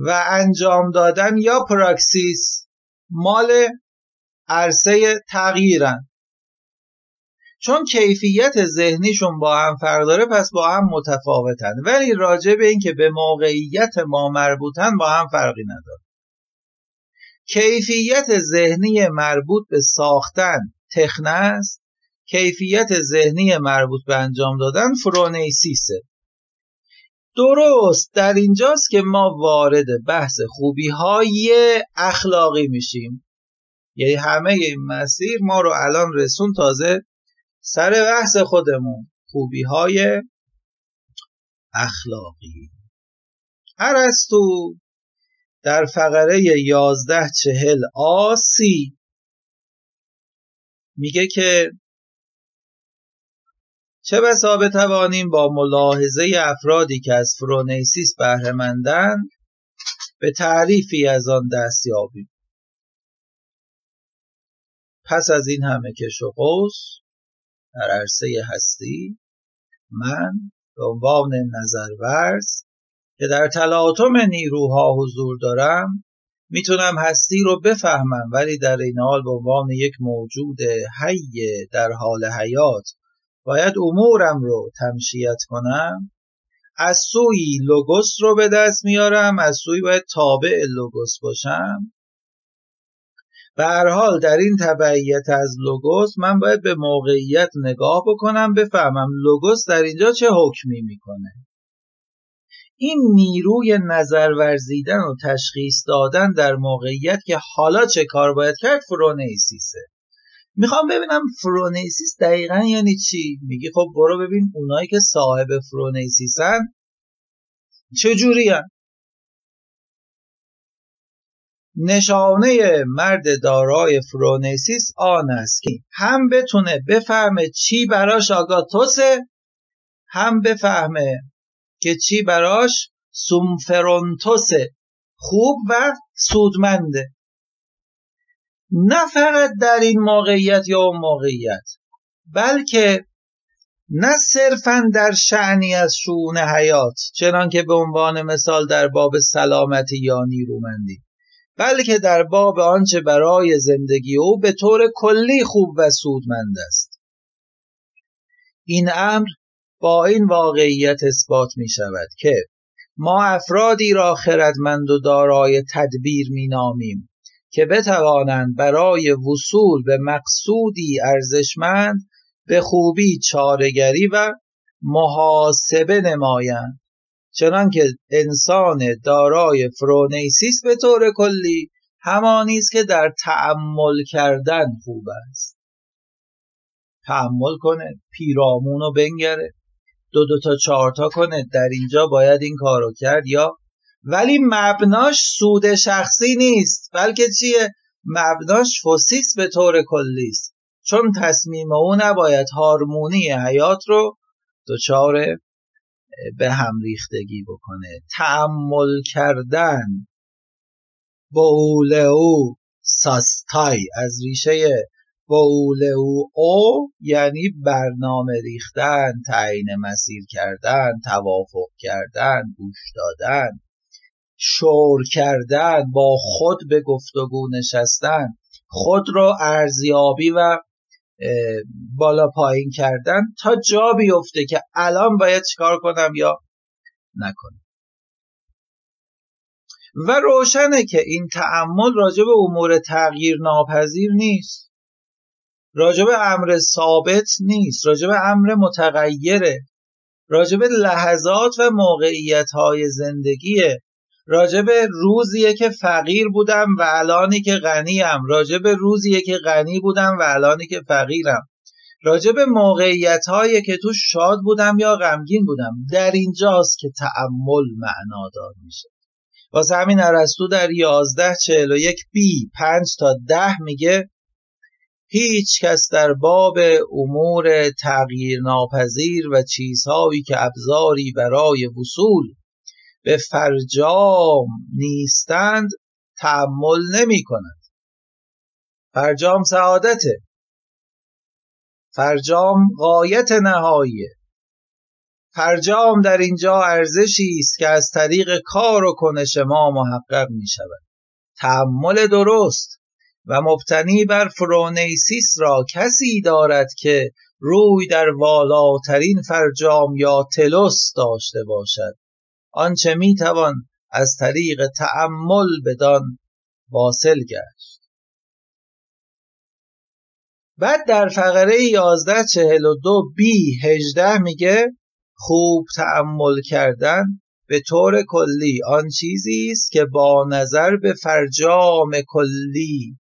و انجام دادن یا πρᾶξις مال عرصه تغییرن. چون کیفیت ذهنیشون با هم فرق داره پس با هم متفاوتن. ولی راجع به اینکه به موقعیت ما مربوطن با هم فرقی نداره. کیفیت ذهنی مربوط به ساختن تخنه است. کیفیت ذهنی مربوط به انجام دادن فرونیسیسه. درست. در اینجاست که ما وارد بحث خوبی های اخلاقی میشیم. یعنی همه این مسیر ما رو الان رسون تازه سر بحث خودمون. خوبی های اخلاقی. تو در فقره یازده چهل آسی میگه که چه بسا بتوانیم با ملاحظه افرادی که از فرونیسیس بهرهمندند به تعریفی از آن دست یابیم. پس از این همه کش و در عرصه هستی من به عنوان نظرورز که در تلاطم نیروها حضور دارم می‌تونم هستی رو بفهمم ولی در این حال به عنوان یک موجود حی در حال حیات باید امورم رو تمشیت کنم. از سوی لوگوس رو به دست میارم از سوی باید تابع لوگوس باشم. به هر حال در این تبعیت از لوگوس من باید به موقعیت نگاه بکنم بفهمم لوگوس در اینجا چه حکمی می‌کنه. این نیروی نظر ورزیدن و تشخیص دادن در موقعیت که حالا چه کار باید کرد فرونیسیسه می‌خوام ببینم فرونیسیس دقیقا یعنی چی میگی خب برو ببین اونایی که صاحب فرونیسیسن چجوری هم؟ نشانه مرد دارای فرونیسیس آن است که هم بتونه بفهمه چی براش آگاتوسه هم بفهمه که چی براش? سومفرونتوسه. خوب و سودمنده. نه فقط در این موقعیت یا اون موقعیت بلکه نه صرفا در شعنی از شعون حیات چنان که به عنوان مثال در باب سلامتی یا نیرومندی بلکه در باب آنچه برای زندگی او به طور کلی خوب و سودمند است. این امر با این واقعیت اثبات می شود که ما افرادی را خردمند و دارای تدبیر می نامیم که بتوانند برای وصول به مقصودی ارزشمند به خوبی چارگری و محاسبه نمایند. چنانکه انسان دارای فرونیسیس به طور کلی همانی است که در تعمل کردن خوب است. تعمل کنه پیرامون رو بنگره. دو دو تا چهار تا کنه. در اینجا باید این کارو کرد یا؟ ولی مبناش سود شخصی نیست. بلکه چیه؟ مبناش فوسیس به طور کلی است. چون تصمیم او نباید هارمونی حیات رو دچار به هم ریختگی بکنه. تعمل کردن بوله او ساستای از ریشه با او او یعنی برنامه ریختن تعیین مسیر کردن توافق کردن گوش دادن شور کردن با خود به گفتگو نشستن خود رو ارزیابی و بالا پایین کردن تا جا بیفته که الان باید چیکار کنم یا نکنم. و روشنه که این تعمل راجع به امور تغییر ناپذیر نیست. راجع به امر ثابت نیست راجع به امر متغیره راجع به لحظات و موقعیت های زندگیه راجع به روزیه که فقیر بودم و الانی که غنیم راجع به روزیه که غنی بودم و الانی که فقیرم راجع به موقعیت هایی که تو شاد بودم یا غمگین بودم. در اینجاست که تعمل معنادار میشه. واسه همین ارسطو در 1141 بی 5 تا 10 میگه هیچ کس در باب امور تغییر ناپذیر و چیزهایی که ابزاری برای وصول به فرجام نیستند تحمل نمی کند فرجام سعادته. فرجام قایت نهاییه فرجام در اینجا ارزشی است که از طریق کار و کنش ما محقق می شود تحمل درست. و مبتنی بر فرونیسیس را کسی دارد که روی در والاترین فرجام یا تلوس داشته باشد. آنچه می‌توان از طریق تأمل بدان واصل گشت. بعد در فقره 1142 بی 18 میگه خوب تأمل کردن به طور کلی آن چیزی است که با نظر به فرجام کلی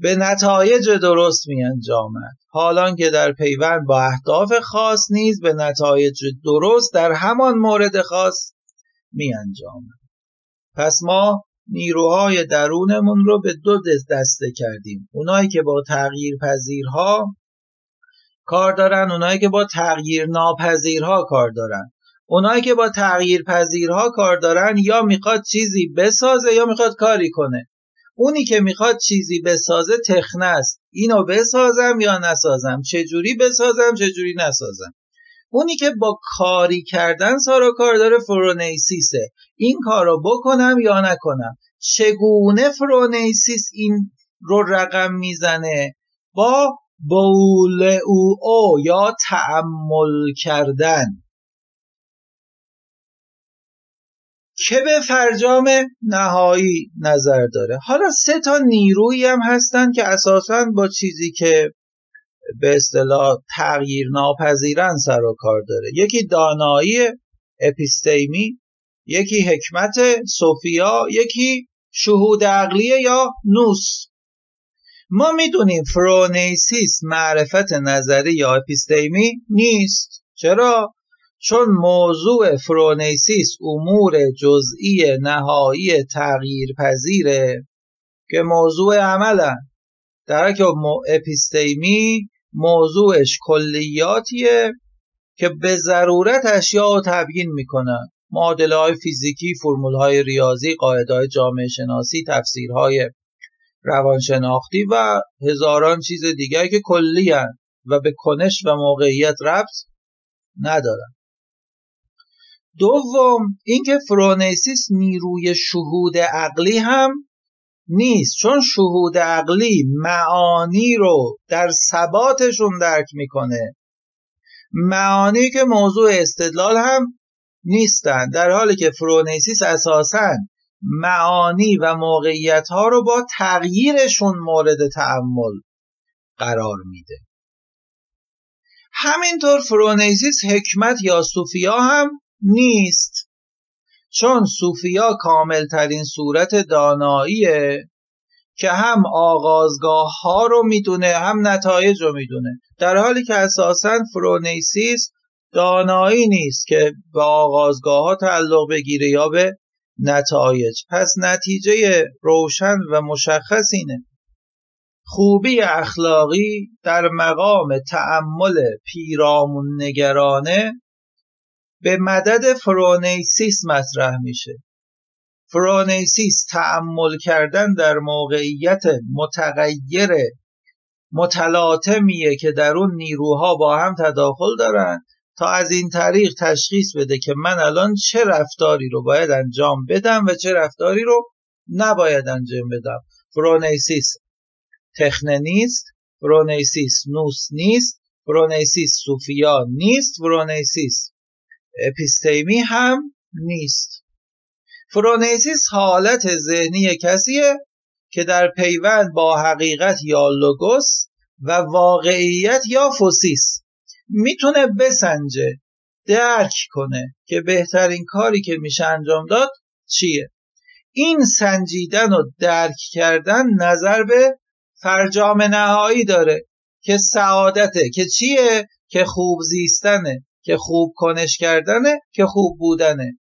به نتایج درست می انجامد حالان که در پیوند با اهداف خاص نیز به نتایج درست در همان مورد خاص می انجامد پس ما نیروهای درونمون رو به دو دسته کردیم. اونایی که با تغییر پذیرها کار دارن اونایی که با تغییر ناپذیرها کار دارن. اونایی که با تغییر پذیرها کار دارن یا می‌خواد چیزی بسازه یا می‌خواد کاری کنه. اونی که می‌خواد چیزی بسازه تخنه است. اینو بسازم یا نسازم؟ چجوری بسازم چجوری نسازم؟ اونی که با کاری کردن سارا کار داره فرونیسیسه. این کار رو بکنم یا نکنم؟ چگونه فرونیسیس این رو رقم می‌زنه؟ با بول او او یا تعمل کردن. که به فرجام نهایی نظر داره. حالا سه تا نیرویی هم هستن که اساسا با چیزی که به اصطلاح تغییر ناپذیرن سر و کار داره. یکی دانایی اپیستیمی یکی حکمت سوفیا یکی شهود عقلیه یا نوس. ما می‌دونیم فرونیسیس معرفت نظری یا اپیستیمی نیست. چرا؟ چون موضوع فرونیسیس امور جزئی نهایی تغییر پذیره که موضوع عملن. در که اپیستیمی موضوعش کلیاتیه که به ضرورت اشیاء تبیین می‌کنن معادله های فیزیکی، فرمول های ریاضی، قاعده های جامعه شناسی، تفسیرهای روانشناختی و هزاران چیز دیگر که کلی و به کنش و موقعیت ربط ندارن. دوم اینکه فرونیسیس نیروی شهود عقلی هم نیست. چون شهود عقلی معانی رو در ثباتشون درک می‌کنه. معانی که موضوع استدلال هم نیستن. در حالی که فرونیسیس اساسا معانی و موقعیت ها رو با تغییرشون مورد تعمل قرار میده. همینطور فرونیسیس حکمت یا صوفیا هم نیست. چون صوفیا کاملترین صورت داناییه که هم آغازگاه ها رو می‌دونه هم نتایج رو می‌دونه. در حالی که اساسا فرونیسیس دانایی نیست که به آغازگاه ها تعلق بگیره یا به نتایج. پس نتیجه روشن و مشخص اینه. خوبی اخلاقی در مقام تعمل پیرامون نگرانه به مدد فرونیسیس مطرح میشه. فرونیسیس تعمل کردن در موقعیت متغیر متلاطمیه که در اون نیروها با هم تداخل دارن تا از این طریق تشخیص بده که من الان چه رفتاری رو باید انجام بدم و چه رفتاری رو نباید انجام بدم. φρόνησις τέχνη نیست φρόνησις νοῦς نیست φρόνησις σοφία نیست φρόνησις ἐπιστήμη هم نیست. φρόνησις حالت ذهنی کسیه که در پیوند با حقیقت یا λόγος و واقعیت یا φύσις می‌تونه بسنجه درک کنه که بهترین کاری که میشه انجام داد چیه. این سنجیدن و درک کردن نظر به فرجام نهایی داره که سعادته که چیه؟ که خوب زیستنه. که خوب کنش کردنه که خوب بودنه.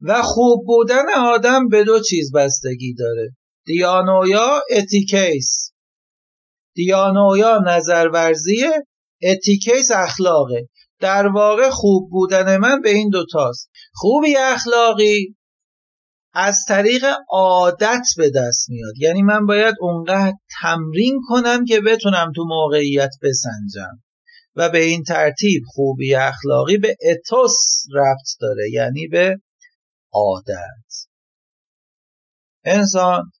و خوب بودن آدم به دو چیز بستگی داره. διάνοια ἠθικῆς. διάνοια نظرورزیه ἠθικῆς اخلاقه. در واقع خوب بودن من به این دوتاست خوبی اخلاقی از طریق عادت به دست میاد. یعنی من باید اونقدر تمرین کنم که بتونم تو موقعیت بسنجم. و به این ترتیب خوبی اخلاقی به اتوس ربط داره یعنی به عادت. انسان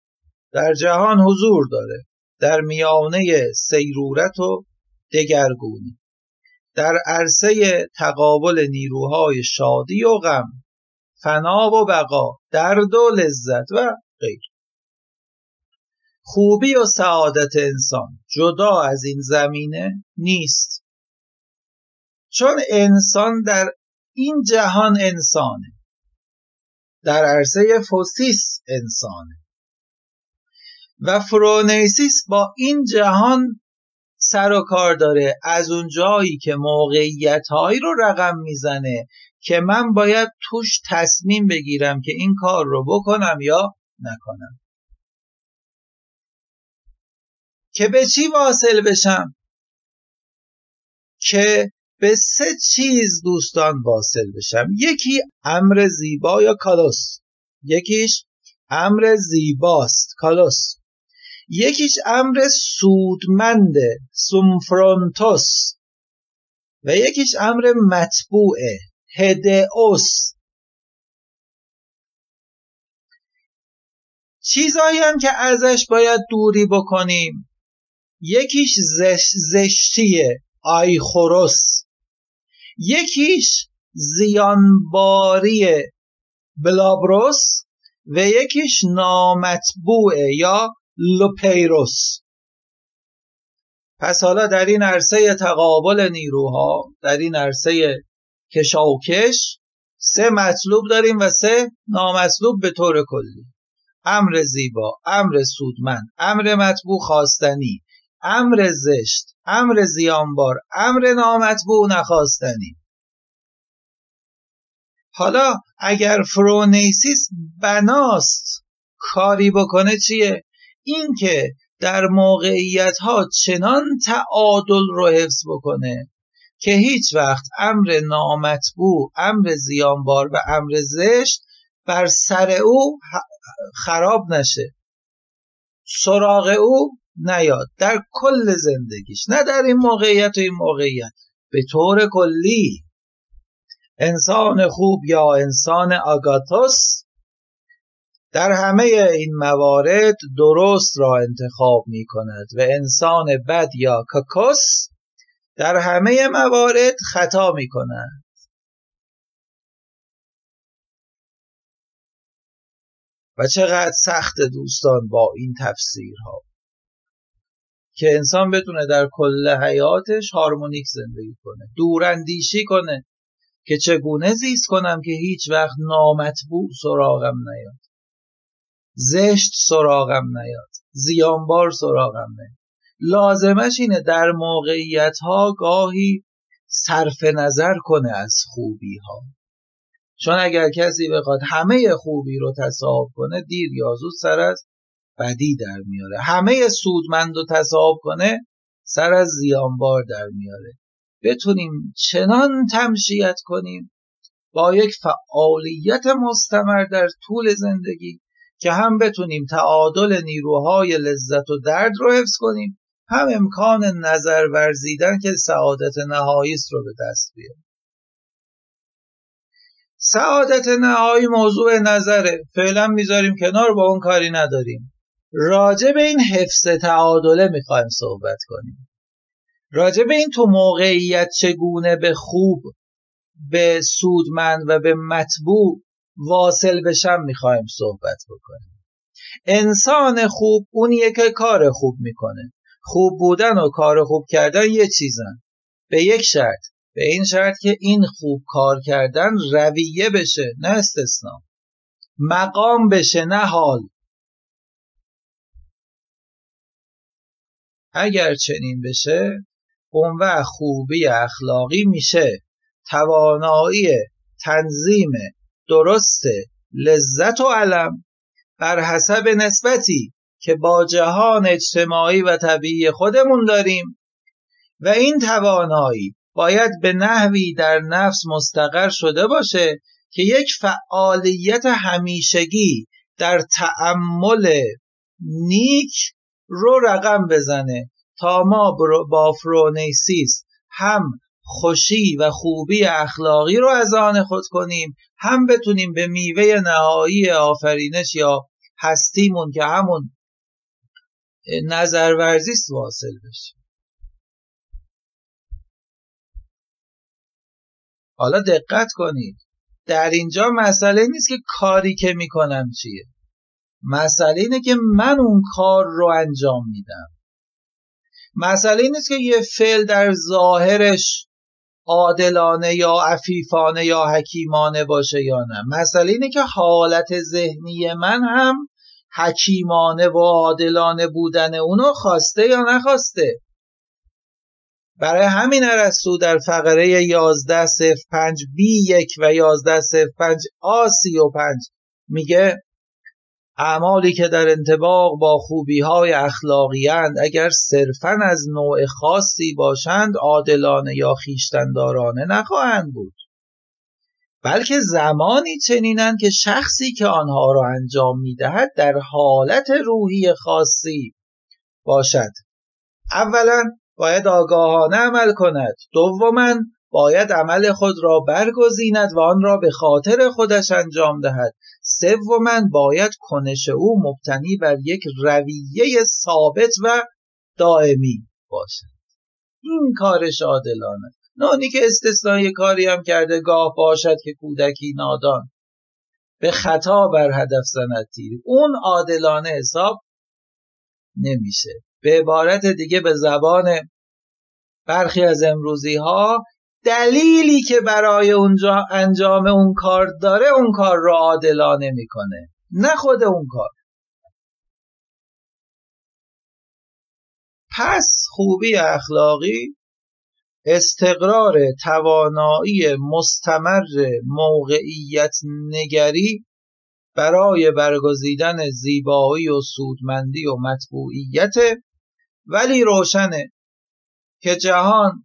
در جهان حضور داره در میانه سیرورت و دگرگونی. در عرصه تقابل نیروهای شادی و غم فنا و بقا درد و لذت و غیر. خوبی و سعادت انسان جدا از این زمینه نیست. چون انسان در این جهان انسانه. در عرصه فوسیس انسانه. و فرونیسیس با این جهان سر و کار داره. از اون جایی که موقعیت هایی رو رقم می‌زنه که من باید توش تصمیم بگیرم که این کار رو بکنم یا نکنم. که به چی واصل بشم؟ که به سه چیز دوستان واصل بشم. یکی امر زیبا یا کالوس. یکیش امر زیباست کالوس. یکیش امر سودمند سومفرونتوس. و یکیش امر مطبوعه هدئوس. چیزایی هم که ازش باید دوری بکنیم. یکیش زش زشتیه آیخوروس. یکیش زیانباری بلابروس و یکیش نامطبوعه یا لوپیروس. پس حالا در این عرصه تقابل نیروها در این عرصه کشاوکش سه مطلوب داریم و سه نامطلوب به طور کلی. امر زیبا امر سودمند امر مطبوع خواستنی. امر زشت امر زیانبار امر نامطبوع نخواستنی. حالا اگر فرونیسیس بناست کاری بکنه چیه؟ اینکه در موقعیت ها چنان تعادل رو حفظ بکنه که هیچ وقت امر نامطبوع امر زیانبار و امر زشت بر سر او خراب نشه. سراغ او نیاد. در کل زندگیش. نه در این موقعیت و این موقعیت. به طور کلی. انسان خوب یا انسان آگاتوس در همه این موارد درست را انتخاب می کند و انسان بد یا ککس در همه موارد خطا می کند و چقدر سخت دوستان با این تفسیرها. که انسان بتونه در کل حیاتش هارمونیک زندگی کنه دوراندیشی کنه که چگونه زیست کنم که هیچ وقت نامطبوع سراغم نیاد. زشت سراغم نیاد زیانبار سراغم نیاد. لازمش اینه در موقعیت ها گاهی صرف نظر کنه از خوبی ها چون اگر کسی بخواد همه خوبی رو تصاحب کنه دیر یا سر از بدی در میاره. همه سودمند رو تصاحب کنه سر از زیانبار در میاره. بتونیم چنان تمشیت کنیم با یک فعالیت مستمر در طول زندگی که هم بتونیم تعادل نیروهای لذت و درد رو حفظ کنیم هم امکان نظر ورزیدن که سعادت نهایی رو به دست بیاریم. سعادت نهایی موضوع نظره. فعلا می‌ذاریم کنار با اون کاری نداریم. راجع به این حفظ تعادله می‌خوایم صحبت کنیم. راجع به این تو موقعیت چگونه به خوب به سودمند و به مطبوع واصل بشم می‌خوایم صحبت بکنیم. انسان خوب اونیه که کار خوب می‌کنه. خوب بودن و کار خوب کردن یه چیزن. به یک شرط. به این شرط که این خوب کار کردن رویه بشه نه استثنا. مقام بشه نه حال. اگر چنین بشه اون و خوبی اخلاقی میشه توانایی تنظیم درست لذت و علم بر حسب نسبتی که با جهان اجتماعی و طبیعی خودمون داریم و این توانایی باید به نحوی در نفس مستقر شده باشه که یک فعالیت همیشگی در تعمل نیک رو رقم بزنه. تا ما با فرونیسیس هم خوشی و خوبی اخلاقی رو از آن خود کنیم هم بتونیم به میوه نهایی آفرینش یا هستیمون که همون نظر ورزیست واصل بشیم حالا دقت کنید. در اینجا مسئله نیست که کاری که می‌کنم چیه. مسئله اینه که من اون کار رو انجام میدم. مسئله نیست که یه فعل در ظاهرش عادلانه یا عفیفانه یا حکیمانه باشه یا نه. مسئله اینه که حالت ذهنی من هم حکیمانه و عادلانه بودن اونو خواسته یا نخواسته. برای همین ارسطو در فقره 11 05 بی 1 و 11 05 آ 35 میگه اعمالی که در انتباق با خوبی های اخلاقی اگر صرفا از نوع خاصی باشند عادلانه یا خیشتندارانه نخواهند بود. بلکه زمانی چنینند که شخصی که آنها را انجام می‌دهد در حالت روحی خاصی باشد. اولا باید آگاهانه عمل کند. دوما باید عمل خود را برگزیند و آن را به خاطر خودش انجام دهد. سوما باید کنش او مبتنی بر یک رویه ثابت و دائمی باشد. این کارش عادلانه. نانی که استثنای کاری هم کرده گاه باشد که کودکی نادان. به خطا بر هدف زند تیر. اون عادلانه حساب نمیشه. به عبارت دیگه به زبان برخی از امروزی ها دلیلی که برای اونجا انجام اون کار داره اون کار رو عادلانه می‌کنه. نه خود اون کار. پس خوبی اخلاقی استقرار توانایی مستمر موقعیت نگری برای برگزیدن زیبایی و سودمندی و مطبوعیت ولی روشنه که جهان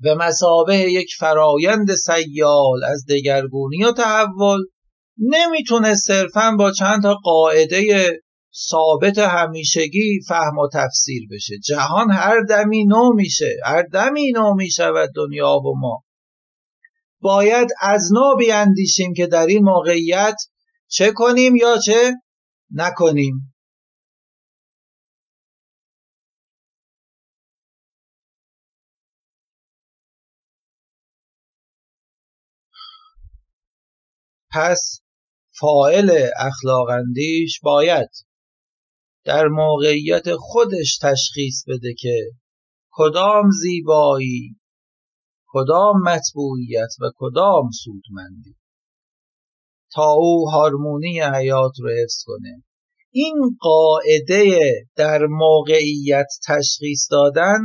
به مسابه یک فرایند سیال از دگرگونی و تحول نمی‌تونه صرفا با چند تا قاعده ثابت همیشگی فهم و تفسیر بشه. جهان هر دمی نو میشه هر دمی نو می‌شود دنیا و ما. باید از نو بیاندیشیم که در این موقعیت چه کنیم یا چه نکنیم. پس فائل اخلاق اندیش باید در موقعیت خودش تشخیص بده که کدام زیبایی کدام مطبوعیت و کدام سودمندی تا او هارمونی حیات رو حفظ کنه. این قاعده در موقعیت تشخیص دادن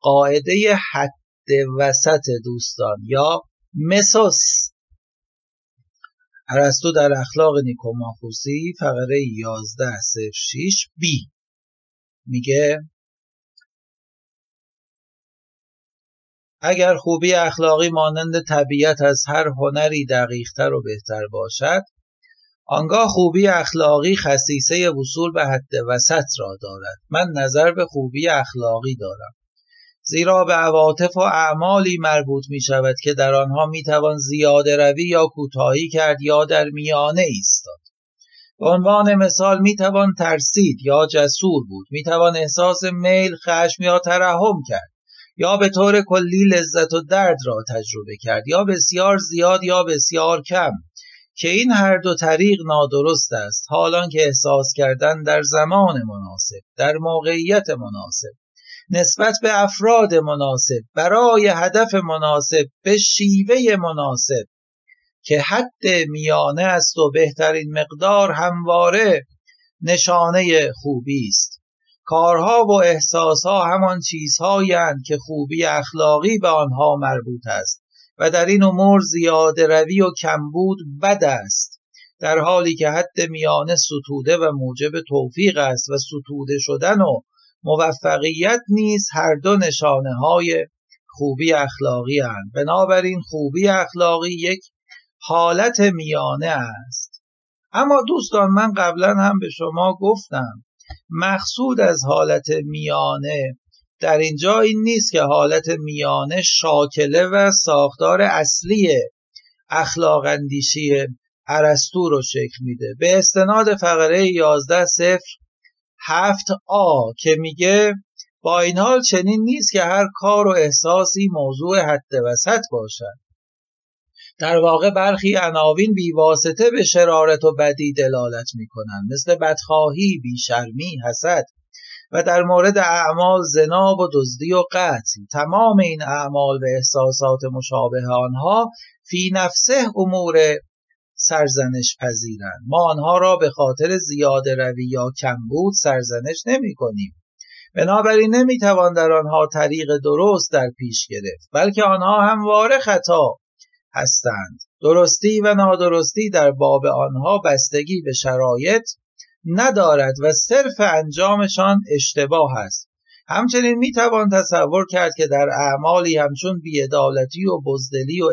قاعده حد وسط دوستان یا مسوس ارسطو در اخلاق نیکوماخوسی فقره 11 6 بی. میگه اگر خوبی اخلاقی مانند طبیعت از هر هنری دقیقتر و بهتر باشد آنگاه خوبی اخلاقی خصیصه وصول به حد وسط را دارد. من نظر به خوبی اخلاقی دارم. زیرا به عواطف و اعمالی مربوط می شود که در آنها می توان زیاده روی یا کوتاهی کرد یا در میانه ایستاد. به عنوان مثال می توان ترسید یا جسور بود. می توان احساس میل خشم یا ترحم کرد. یا به طور کلی لذت و درد را تجربه کرد. یا بسیار زیاد یا بسیار کم. که این هر دو طریق نادرست است. حالان که احساس کردن در زمان مناسب در موقعیت مناسب. نسبت به افراد مناسب برای هدف مناسب به شیوه مناسب که حد میانه است و بهترین مقدار همواره نشانه خوبی است. کارها و احساسها همان چیزهایی که خوبی اخلاقی به آنها مربوط است و در این امور زیاده روی و کمبود بد است در حالی که حد میانه ستوده و موجب توفیق است و ستوده شدن و موفقیت نیز هر دو نشانه های خوبی اخلاقی هستند. بنابراین خوبی اخلاقی یک حالت میانه است. اما دوستان من قبلا هم به شما گفتم مقصود از حالت میانه در اینجا این نیست که حالت میانه شاکله و ساختار اصلی اخلاق اندیشی ارسطو رو شکل میده. به استناد فقره 11 صفر هفت آ که میگه با این حال چنین نیست که هر کار و احساسی موضوع حد وسط باشد. در واقع برخی عناوین بیواسطه به شرارت و بدی دلالت می‌کنند. مثل بدخواهی، بیشرمی، حسد و در مورد اعمال زنا و دزدی و قتل. تمام این اعمال و احساسات مشابه آنها فی نفسه امور سرزنش پذیرند. ما آنها را به خاطر زیاده روی یا کمبود سرزنش نمی کنیم. بنابراین نمی‌توان در آنها طریق درست در پیش گرفت بلکه آنها همواره خطا هستند. درستی و نادرستی در باب آنها بستگی به شرایط ندارد و صرف انجامشان اشتباه است. همچنین می‌توان تصور کرد که در اعمالی همچون بیعدالتی و بزدلی و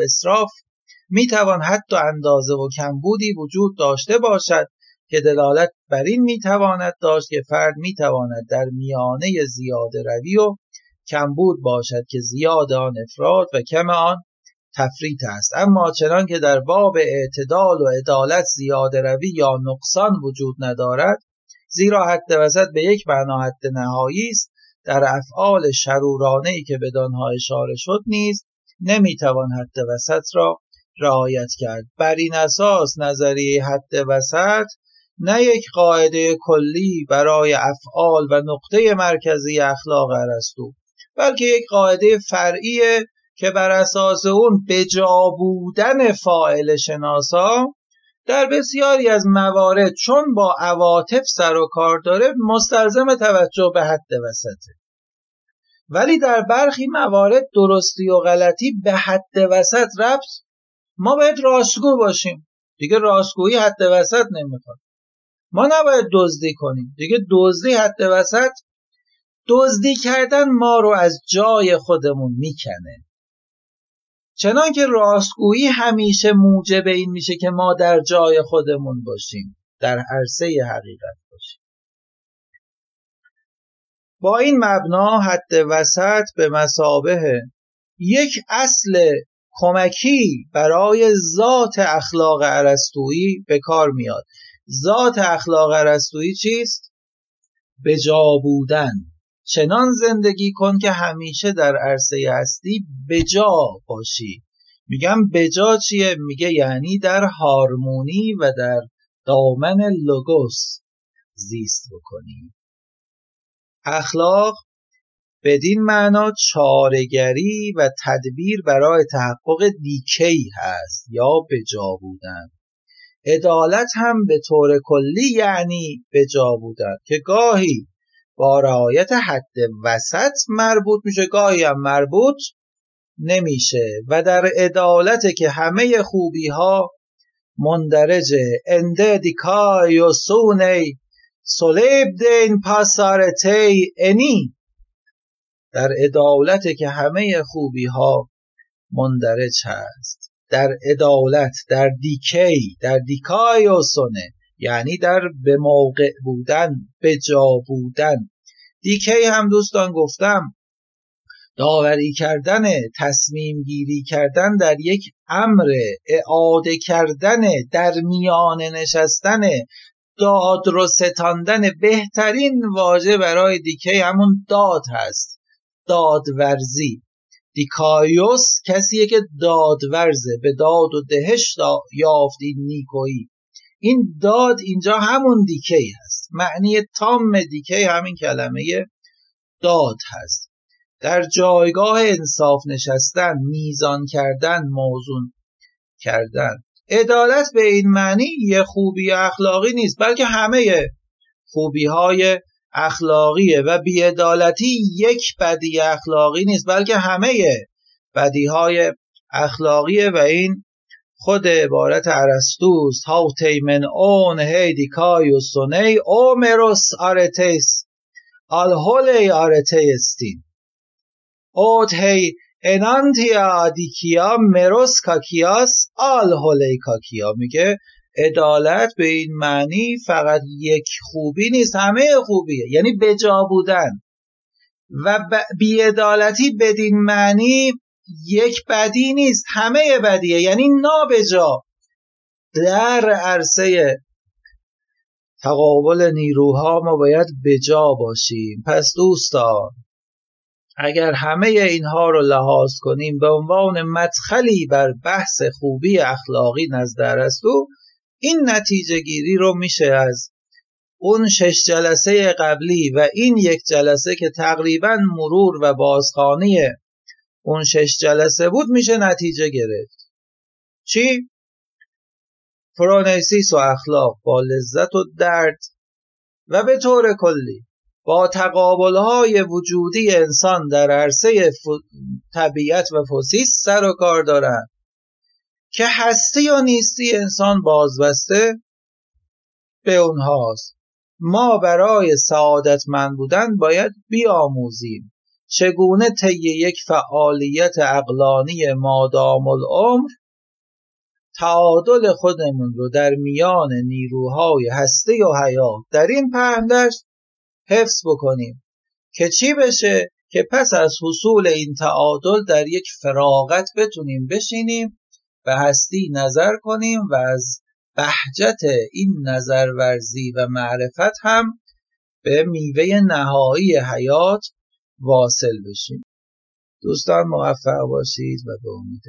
اسراف می‌توان حتی اندازه و کمبودی وجود داشته باشد که دلالت بر این می‌تواند داشت که فرد می‌تواند در میانه زیاده روی و کمبود باشد که زیاد آن افراد و کم آن تفریط است. اما چنان که در باب اعتدال و عدالت زیاده روی یا نقصان وجود ندارد زیرا حد وسط به یک معنا حد نهایی است در افعال شرورانه ای که بدانها اشاره شد نیز نمی‌توان حد وسط را رعایت کرد. بر این اساس نظریه حد وسط نه یک قاعده کلی برای افعال و نقطه مرکزی اخلاق ارسطو بلکه یک قاعده فرعی که بر اساس اون بجا بودن فاعل شناسا در بسیاری از موارد چون با عواطف سر و کار داره مستلزم توجه به حد وسطه. ولی در برخی موارد درستی و غلطی به حد وسط ربط ما باید راستگو باشیم. دیگه راستگویی حد وسط نمی‌خواد. ما نباید دزدی کنیم. دیگه دزدی حد وسط دزدی کردن ما رو از جای خودمون می‌کنه. چنان که راستگویی همیشه موجب این میشه که ما در جای خودمون باشیم در عرصه حقیقت باشیم. با این مبنا حد وسط به مسابه یک اصل کمکی برای ذات اخلاق عرستویی به کار میاد. ذات اخلاق عرستویی چیست؟ به جا بودن. چنان زندگی کن که همیشه در عرصه هستی بجا باشی. میگم بجا چیه؟ میگه یعنی در هارمونی و در دامن لوگوس زیست بکنی. اخلاق بدین معنا چارگری و تدبیر برای تحقق دیکی هست یا بجا بودن. عدالت هم به طور کلی یعنی بجا بودن که گاهی با رعایت حد وسط مربوط میشه گاهی هم مربوط نمیشه و در عدالت که همه خوبی ها مندرجه انده دیکای و سونی سلیب دین پاسارتی انی در عدالت که همه خوبی ها مندرج هست. در عدالت در دیکی در دیکای و یعنی در به موقع بودن به جا بودن. دیکی هم دوستان گفتم داوری کردن تصمیم گیری کردن در یک امر اعاده کردن در میان نشستن داد رو ستاندن بهترین واژه برای دیکی همون داد هست. دادورزی. دیکایوس کسیه که دادورزه به داد و دهش یافت این نیکویی. این داد اینجا همون دیکی هست. معنی تام دیکی همین کلمه داد هست. در جایگاه انصاف نشستن میزان کردن موزون کردن. عدالت به این معنی یه خوبی اخلاقی نیست بلکه همه خوبی های اخلاقیه و بیعدالتی یک بدی اخلاقی نیست بلکه همه بدی های اخلاقیه و این خود عبارت ارسطوست αὕτη μὲν οὖν ἡ δικαιοσύνη οὐ μέρος ἀρετῆς آلهولی آرتیستین اوت هی انانتیا دیکیا مروس کاکیاس آلهولی کاکیا میگه. عدالت به این معنی فقط یک خوبی نیست همه خوبیه یعنی بجا بودن. و بیعدالتی بدین معنی یک بدی نیست همه بدیه یعنی نابجا در عرصه تقابل نیروها ما باید بجا باشیم. پس دوستان اگر همه اینها رو لحاظ کنیم به عنوان مدخلی بر بحث خوبی اخلاقی نزد ارسطو این نتیجه گیری رو میشه از اون شش جلسه قبلی و این یک جلسه که تقریبا مرور و بازخانی اون شش جلسه بود میشه نتیجه گرفت چی؟ فرانیسیس و اخلاق با لذت و درد و به طور کلی با تقابلهای وجودی انسان در عرصه طبیعت و فوسیس سر و کار دارند که هستی یا نیستی انسان بازبسته به اونهاست. ما برای سعادتمند بودن باید بیاموزیم. چگونه طی یک فعالیت اقلانی مادام العمر تعادل خودمون رو در میان نیروهای هستی و حیات در این پهندشت حفظ بکنیم که چی بشه؟ که پس از حصول این تعادل در یک فراغت بتونیم بشینیم و هستی نظر کنیم و از بهجت این نظرورزی و معرفت هم به میوه نهایی حیات واصل بشیم. دوستان موفق باشید و به امید